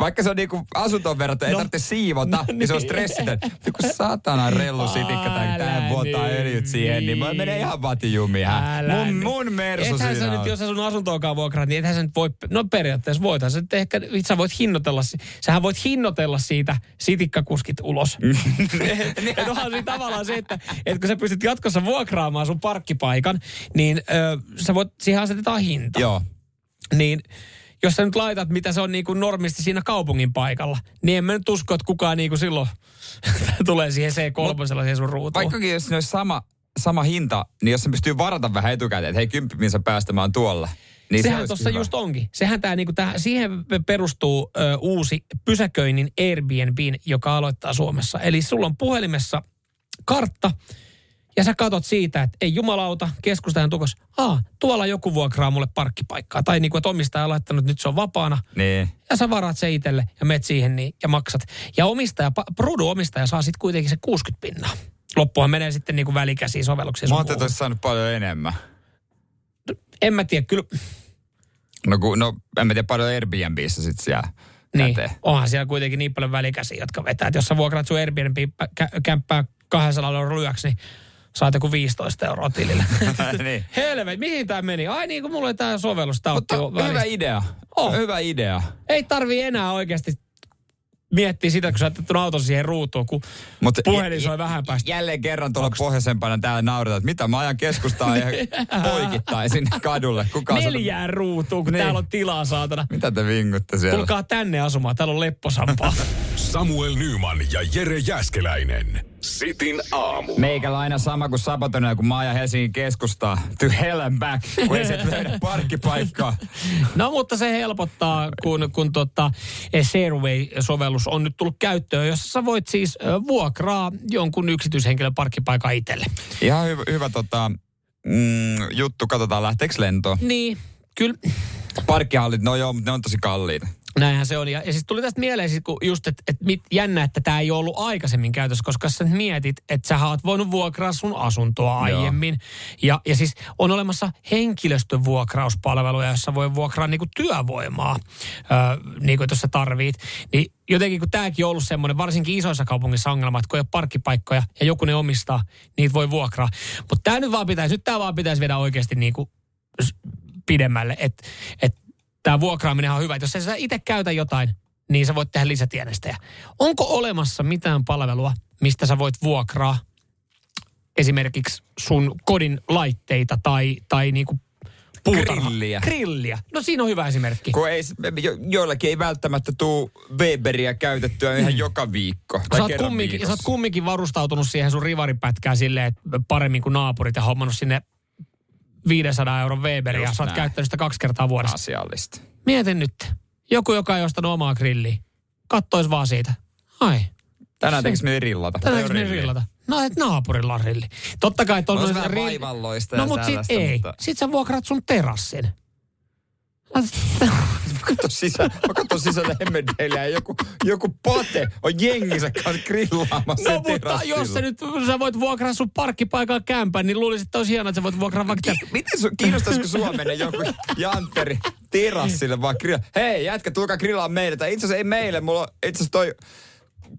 vaikka se on niinku asuntoon verrattuna, ei No. tarvitse siivota, No niin se on niin. stressitön. Kun saatana rellu sitikka tai tää vuotaa nyt, öljyt siihen, niin mä niin. menen ihan vatijumia. Mun, mun mersu ethän siinä sä nyt, jos sä sun asuntoakaan vuokraat, niin ethän sä nyt voi, no periaatteessa voithan sä nyt ehkä, sä voit hinnoitella, sähän voit hinnoitella siitä sitikkakuskit ulos. et onhan siinä tavallaan se, että, että kun sä pystyt jatkossa vuokraamaan sun parkkipaikan, niin ö, sä voit, siihen asetetaan hinta. Joo. Niin jos sä nyt laitat, mitä se on niin kuin normisti siinä kaupungin paikalla, niin en mä nyt usko, että kukaan niin kuin silloin tulee siihen C3 siihen sun ruutuun. Vaikkakin jos olisi sama, sama hinta, niin jos se pystyy varata vähän etukäteen, että hei, kymppi, sä päästämään tuolla. Niin se Sehän olisi tuossa just onkin. Sehän tää, niinku, tää, siihen perustuu ö, uusi pysäköinnin Airbnb, joka aloittaa Suomessa. Eli sulla on puhelimessa kartta, ja sä katot siitä, että ei jumalauta, keskustajan tukos, aa, tuolla joku vuokraa mulle parkkipaikkaa. Tai niinku, että omistaja on laittanut, nyt se on vapaana. Niin. Ja sä varaat se itselle ja meet siihen niin, ja maksat. Ja omistaja, Prudu omistaja saa sitten kuitenkin se 60 pinnaa. Loppuhan menee sitten niinku välikäsiin sovelluksiin. Mä että muuhun. olisi saanut paljon enemmän. En mä tiedä, kyllä No, kun, no en mä tiedä paljon Airbnbissä sit siellä Niin, käteen. onhan siellä kuitenkin niin paljon välikäsiä, jotka vetää. Et jos sä vuokraat sun Airbnb-kämppää 200 euroa lyöksi, niin saat joku 15 euroa tilille. niin. Helvet, mihin tämä meni? Ai niin, kun mulla oli tämä sovellus. Tää jo Hyvä välistä. idea. Oh. Hyvä idea. Ei tarvi enää oikeasti miettiä sitä, kun sä oot auton siihen ruutuun, kun Mut puhelin j- soi vähän päästä. Jälleen kerran tuolla pohjoisempana täällä nauretaan, että mitä mä ajan keskustaa ja poikittain sinne kadulle. Kuka on Neljään ruutuun, kun Niin. täällä on tilaa saatana. Mitä te vingutte siellä? Tulkaa tänne asumaan, täällä on lepposampaa. Samuel Nyman ja Jere Jäskeläinen. Sitin aamu. Meikällä aina sama kuin Sabatonilla, kun mä ajan Helsingin keskustaa. To hell and back, kun ei se löydä parkkipaikkaa. No mutta se helpottaa, kun, kun tota, Shareaway-sovellus on nyt tullut käyttöön, jossa sä voit siis ö, vuokraa jonkun yksityishenkilön parkkipaikan itselle. Ihan hyvä, hyvä tota, mm, juttu, katsotaan lähteekö lento. Niin, kyllä. Parkkihallit, no joo, mutta ne on tosi kalliita. Näinhän se on. Ja, ja siis tuli tästä mieleen sit, kun just, että et, mit- jännä, että tämä ei ole ollut aikaisemmin käytössä, koska sä mietit, että sä oot voinut vuokraa sun asuntoa aiemmin. Ja, ja siis on olemassa henkilöstövuokrauspalveluja, jossa voi vuokraa niinku työvoimaa, öö, niin kuin jos sä tarvit. Niin jotenkin kun tämäkin on ollut semmoinen, varsinkin isoissa kaupungissa ongelma, että kun ei ole parkkipaikkoja ja joku ne omistaa, niitä voi vuokraa. Mutta tämä nyt vaan pitäisi, nyt tämä vaan pitäisi viedä oikeasti niinku pidemmälle, että et tämä vuokraaminen on hyvä. Et jos sä itse käytä jotain, niin sä voit tehdä lisätienestäjä. Onko olemassa mitään palvelua, mistä sä voit vuokraa esimerkiksi sun kodin laitteita tai, tai niinku puutarha? Grilliä. Grilliä. No siinä on hyvä esimerkki. Kun ei, jo, joillakin ei välttämättä tuu Weberia käytettyä ihan joka viikko. Tai Sä oot, kumminkin, sä oot kumminkin varustautunut siihen sun rivaripätkään silleen, että paremmin kuin naapurit ja hommannut sinne 500 euron Weberia ja Just sä oot näin. käyttänyt sitä kaksi kertaa vuodessa. Asiallista. Mietin nyt. Joku, joka ei ostanut omaa grilliä. Kattois vaan siitä. Ai, Tänään tekis mieli rillata. tänään oo me rillata. No, et naapurilla on rilli. Totta kai tuolla Olisi vähän vaivalloista ja No, mut sit ei. mutta- Sit sä vuokrat sun terassin. Katson sisään, mä katson sisälle hemmedeille ja joku, joku pate on jenginsä kanssa grillaamassa No, mutta terassilla. jos sä nyt sä voit vuokraa sun parkkipaikan kämpän, niin luulisin, että olisi hienoa, että sä voit vuokraa vaikka... Ki- miten su, kiinnostaisiko sua mennä joku jantteri terassille vaan grilla? Hei jätkä, tulkaa grillaa meille. Tai itse asiassa ei meille, mulla on itse asiassa toi...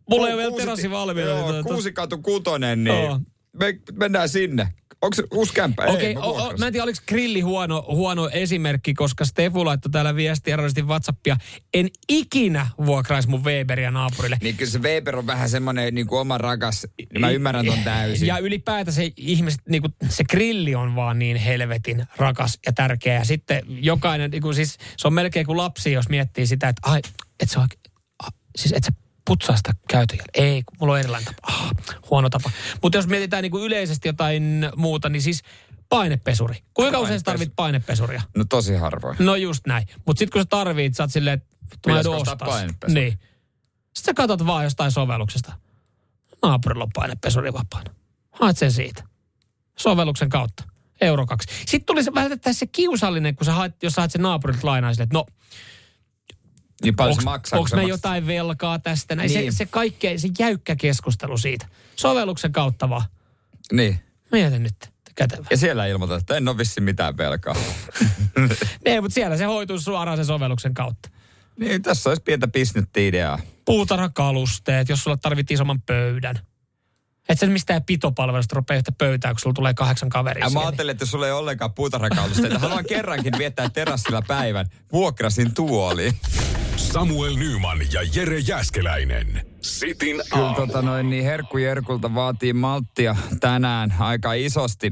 Mulla ei ole vielä terassi valmiina. Joo, Tota- kuusikatu kutonen, niin me mennään sinne. Onko se uusi kämppä? Okei, Ei, mä okay, vuokrasin. mä en tiedä, oliko grilli huono, huono esimerkki, koska Stefu laittoi täällä viestiä radistin Whatsappia. En ikinä vuokraisi mun Weberia naapurille. Niin kyllä se Weber on vähän semmoinen niin kuin oma rakas. Mä ymmärrän ton täysin. Ja ylipäätään se ihmiset, niin kuin, se grilli on vaan niin helvetin rakas ja tärkeä. Ja sitten jokainen, niin kuin, siis se on melkein kuin lapsi, jos miettii sitä, että ai, et oikein, ah, siis et sä putsaa sitä käytöjä. Ei, kun mulla on erilainen tapa. Ah, huono tapa. Mutta jos mietitään niin kuin yleisesti jotain muuta, niin siis painepesuri. Kuinka usein sä tarvit painepesuria? No tosi harvoin. No just näin. Mutta sitten kun sä tarvit, sä oot silleen, että Pitäisikö ostaa painepesuri? Niin. Sitten sä katsot vaan jostain sovelluksesta. Naapurilla on painepesuri vapaana. Haet sen siitä. Sovelluksen kautta. Euro kaksi. Sitten tuli se vältettäisiin se kiusallinen, kun sä haet, jos sä haet sen naapurilta lainaa sille, että no, Niin paljon onks, se maksaa. sä me jotain velkaa tästä? Näin. Niin. Se, se kaikkein, se jäykkä keskustelu siitä. Sovelluksen kautta vaan. Niin. Mietin nyt, kätevä. Ja siellä ilmoitat, että en ole vissi mitään velkaa. Ei, mutta siellä se hoituu suoraan sen sovelluksen kautta. niin, tässä olisi pientä bisnetti-ideaa. puutarhakalusteet, jos sulla tarvit isomman pöydän. Et sä mistään pitopalvelusta rupea yhtä pöytää, kun sulla tulee kahdeksan kaveria Ja mä ajattelin, että sulla ei ollenkaan puutarhakaulusteita, haluan kerrankin viettää terassilla päivän. Vuokrasin tuoliin. Samuel Nyman ja Jere Jäskeläinen. Sitin Kyllä aamu. tota noin, niin Herkku Jerkulta vaatii malttia tänään aika isosti.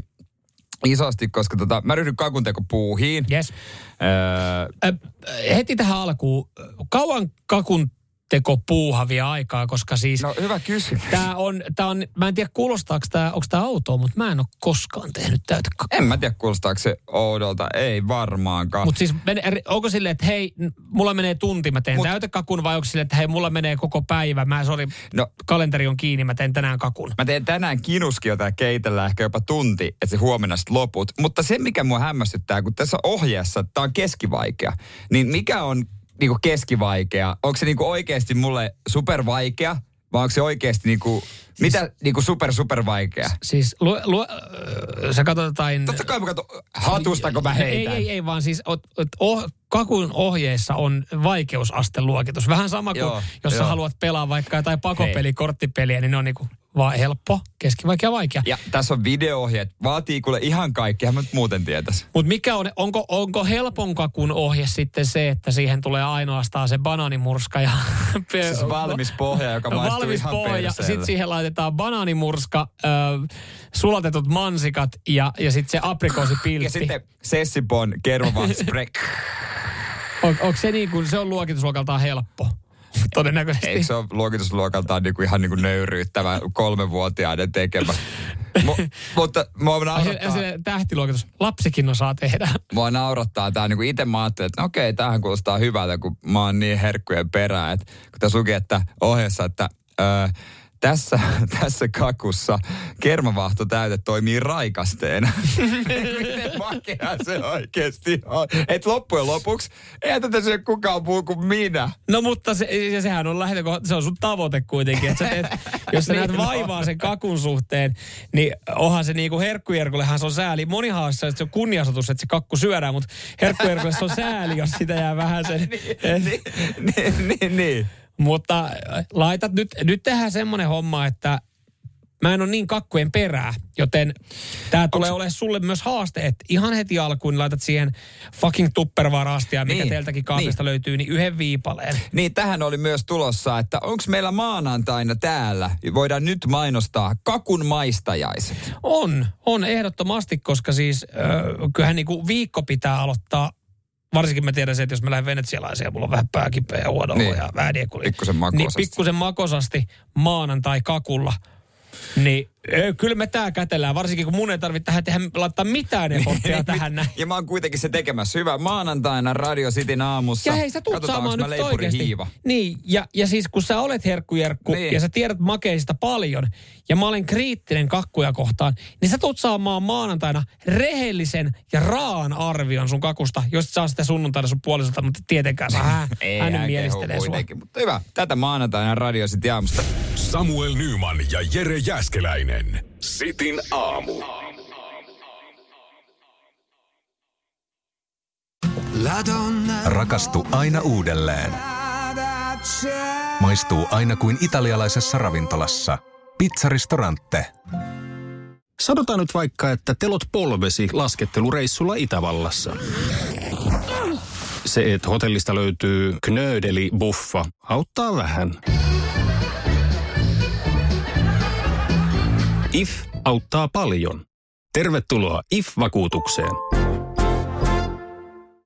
isosti, koska tota, mä ryhdyn kakuntekopuuhiin. Yes. Öö, Ö, heti tähän alkuun, kauan kakun teko puuhavia aikaa, koska siis... No hyvä kysymys. Tää on, tää on, mä en tiedä kuulostaako tää, onko tää outoa, mutta mä en ole koskaan tehnyt täytekakua. en mä tiedä kuulostaako se oudolta, ei varmaankaan. Mutta siis onko silleen, että hei, mulla menee tunti, mä teen Mut, täytekakun, vai onko silleen, että hei, mulla menee koko päivä, mä sori, No. kalenteri on kiinni, mä teen tänään kakun. Mä teen tänään kinuskiota ja keitellään ehkä jopa tunti, että se huomenna sitten loput. Mutta se, mikä mua hämmästyttää, kun tässä ohjeessa tämä on keskivaikea, niin mikä on niinku keskivaikea? Onko se niinku oikeasti mulle supervaikea? Vai onko se oikeasti niinku, mitä niinku super super vaikea? Siis lu, lu, äh, sä katsot jotain... Totta kai mä katson hatusta, kun mä heitän. Ei, ei, ei, vaan siis ot, ot, oh, kakun ohjeissa on vaikeusasteluokitus. Vähän sama kuin Joo, jos sä joo. haluat pelaa vaikka jotain pakopeli, korttipeliä, niin ne on niinku vaan helppo, keskivaikea, vaikea. Ja tässä on video-ohjeet. Vaatii kuule ihan kaikkea, mä muuten tietäisi. Mutta mikä on, onko, onko helpon kakun ohje sitten se, että siihen tulee ainoastaan se banaanimurska ja... Siis valmis pohja, joka maistuu valmis ihan pohja. Sitten siihen laitetaan banaanimurska, ö, sulatetut mansikat ja, ja sitten se aprikoosipiltti. Ja sitten Sessipon kermavaahtospray. On, onko se niin kuin, se on luokitusluokaltaan helppo? Todennäköisesti. Eikö se ole luokitusluokaltaan niinku ihan niinku nöyryyttävä kolmenvuotiaiden tekemä? Mu- mutta mua Ai se, naurattaa, se tähtiluokitus. Lapsikin osaa tehdä. mua naurattaa tää niinku itse mä ajattelin, että no okei, tämähän kuulostaa hyvältä, kun mä oon niin herkkujen perään, että kun tässä luki, että ohjeessa, että öö, tässä, tässä kakussa kermavaahtotäyte toimii raikasteena. Miten makea se oikeasti on? Et loppujen lopuksi, ei tätä syö kukaan muu kuin minä. No mutta se, ja sehän on lähtökohta, se on sun tavoite kuitenkin. Että sä teet, jos sä näet Niin vaivaa sen kakun suhteen, niin onhan se niinku herkkujerkullehan se on sääli. Monihan olisi se, että se on kunniasotus, että se kakku syödään, mutta herkkujerkulle se on sääli, jos sitä jää vähän sen. niin, niin, niin, niin. Mutta äh, laitat nyt, nyt tehdään semmoinen homma, että mä en ole niin kakkujen perää, joten tämä tulee olemaan sulle myös haaste, että ihan heti alkuun laitat siihen fucking tupperware-astia, mikä Niin, teiltäkin kaapista löytyy, niin yhden viipaleen. Niin tähän oli myös tulossa, että onko meillä maanantaina täällä, voidaan nyt mainostaa kakun maistajaiset. On, on ehdottomasti, koska siis äh, kyllähän niinku viikko pitää aloittaa varsinkin mä tiedän se, että jos mä lähden venetsialaiseen ja mulla on vähän pääkipeä ja huonoa Niin. ja väädiekuli. Pikkusen Niin makosasti. pikkusen makosasti maanantai kakulla. Niin kyllä me tää kätellään, varsinkin kun mun ei tarvitse tähän tehdä, laittaa mitään eforttia tähän näin. Ja mä oon kuitenkin se tekemässä. Hyvä maanantaina Radio Cityn aamussa. Ja hei, sä tuut saamaan nyt oikeasti. hiiva. Niin, ja, ja siis kun sä olet herkkujerkku Niin. niin. ja sä tiedät makeista paljon, ja mä olen kriittinen kakkuja kohtaan, niin sä tuut saamaan maanantaina rehellisen ja raan arvion sun kakusta, jos et saa sitä sunnuntaina sun puolisolta, mutta tietenkään saa hän, Ei, hän nyt hän mielistelee sua. Mutta hyvä, tätä maanantaina Radio City aamusta. Samuel Nyman ja Jere Jäskeläinen. Sitin aamu. Rakastu aina uudelleen. Maistuu aina kuin italialaisessa ravintolassa. Pizzaristorante. Sanotaan nyt vaikka, että telot polvesi laskettelureissulla Itävallassa. Se, että hotellista löytyy knöydeli buffa, auttaa vähän. IF auttaa paljon. Tervetuloa IF-vakuutukseen.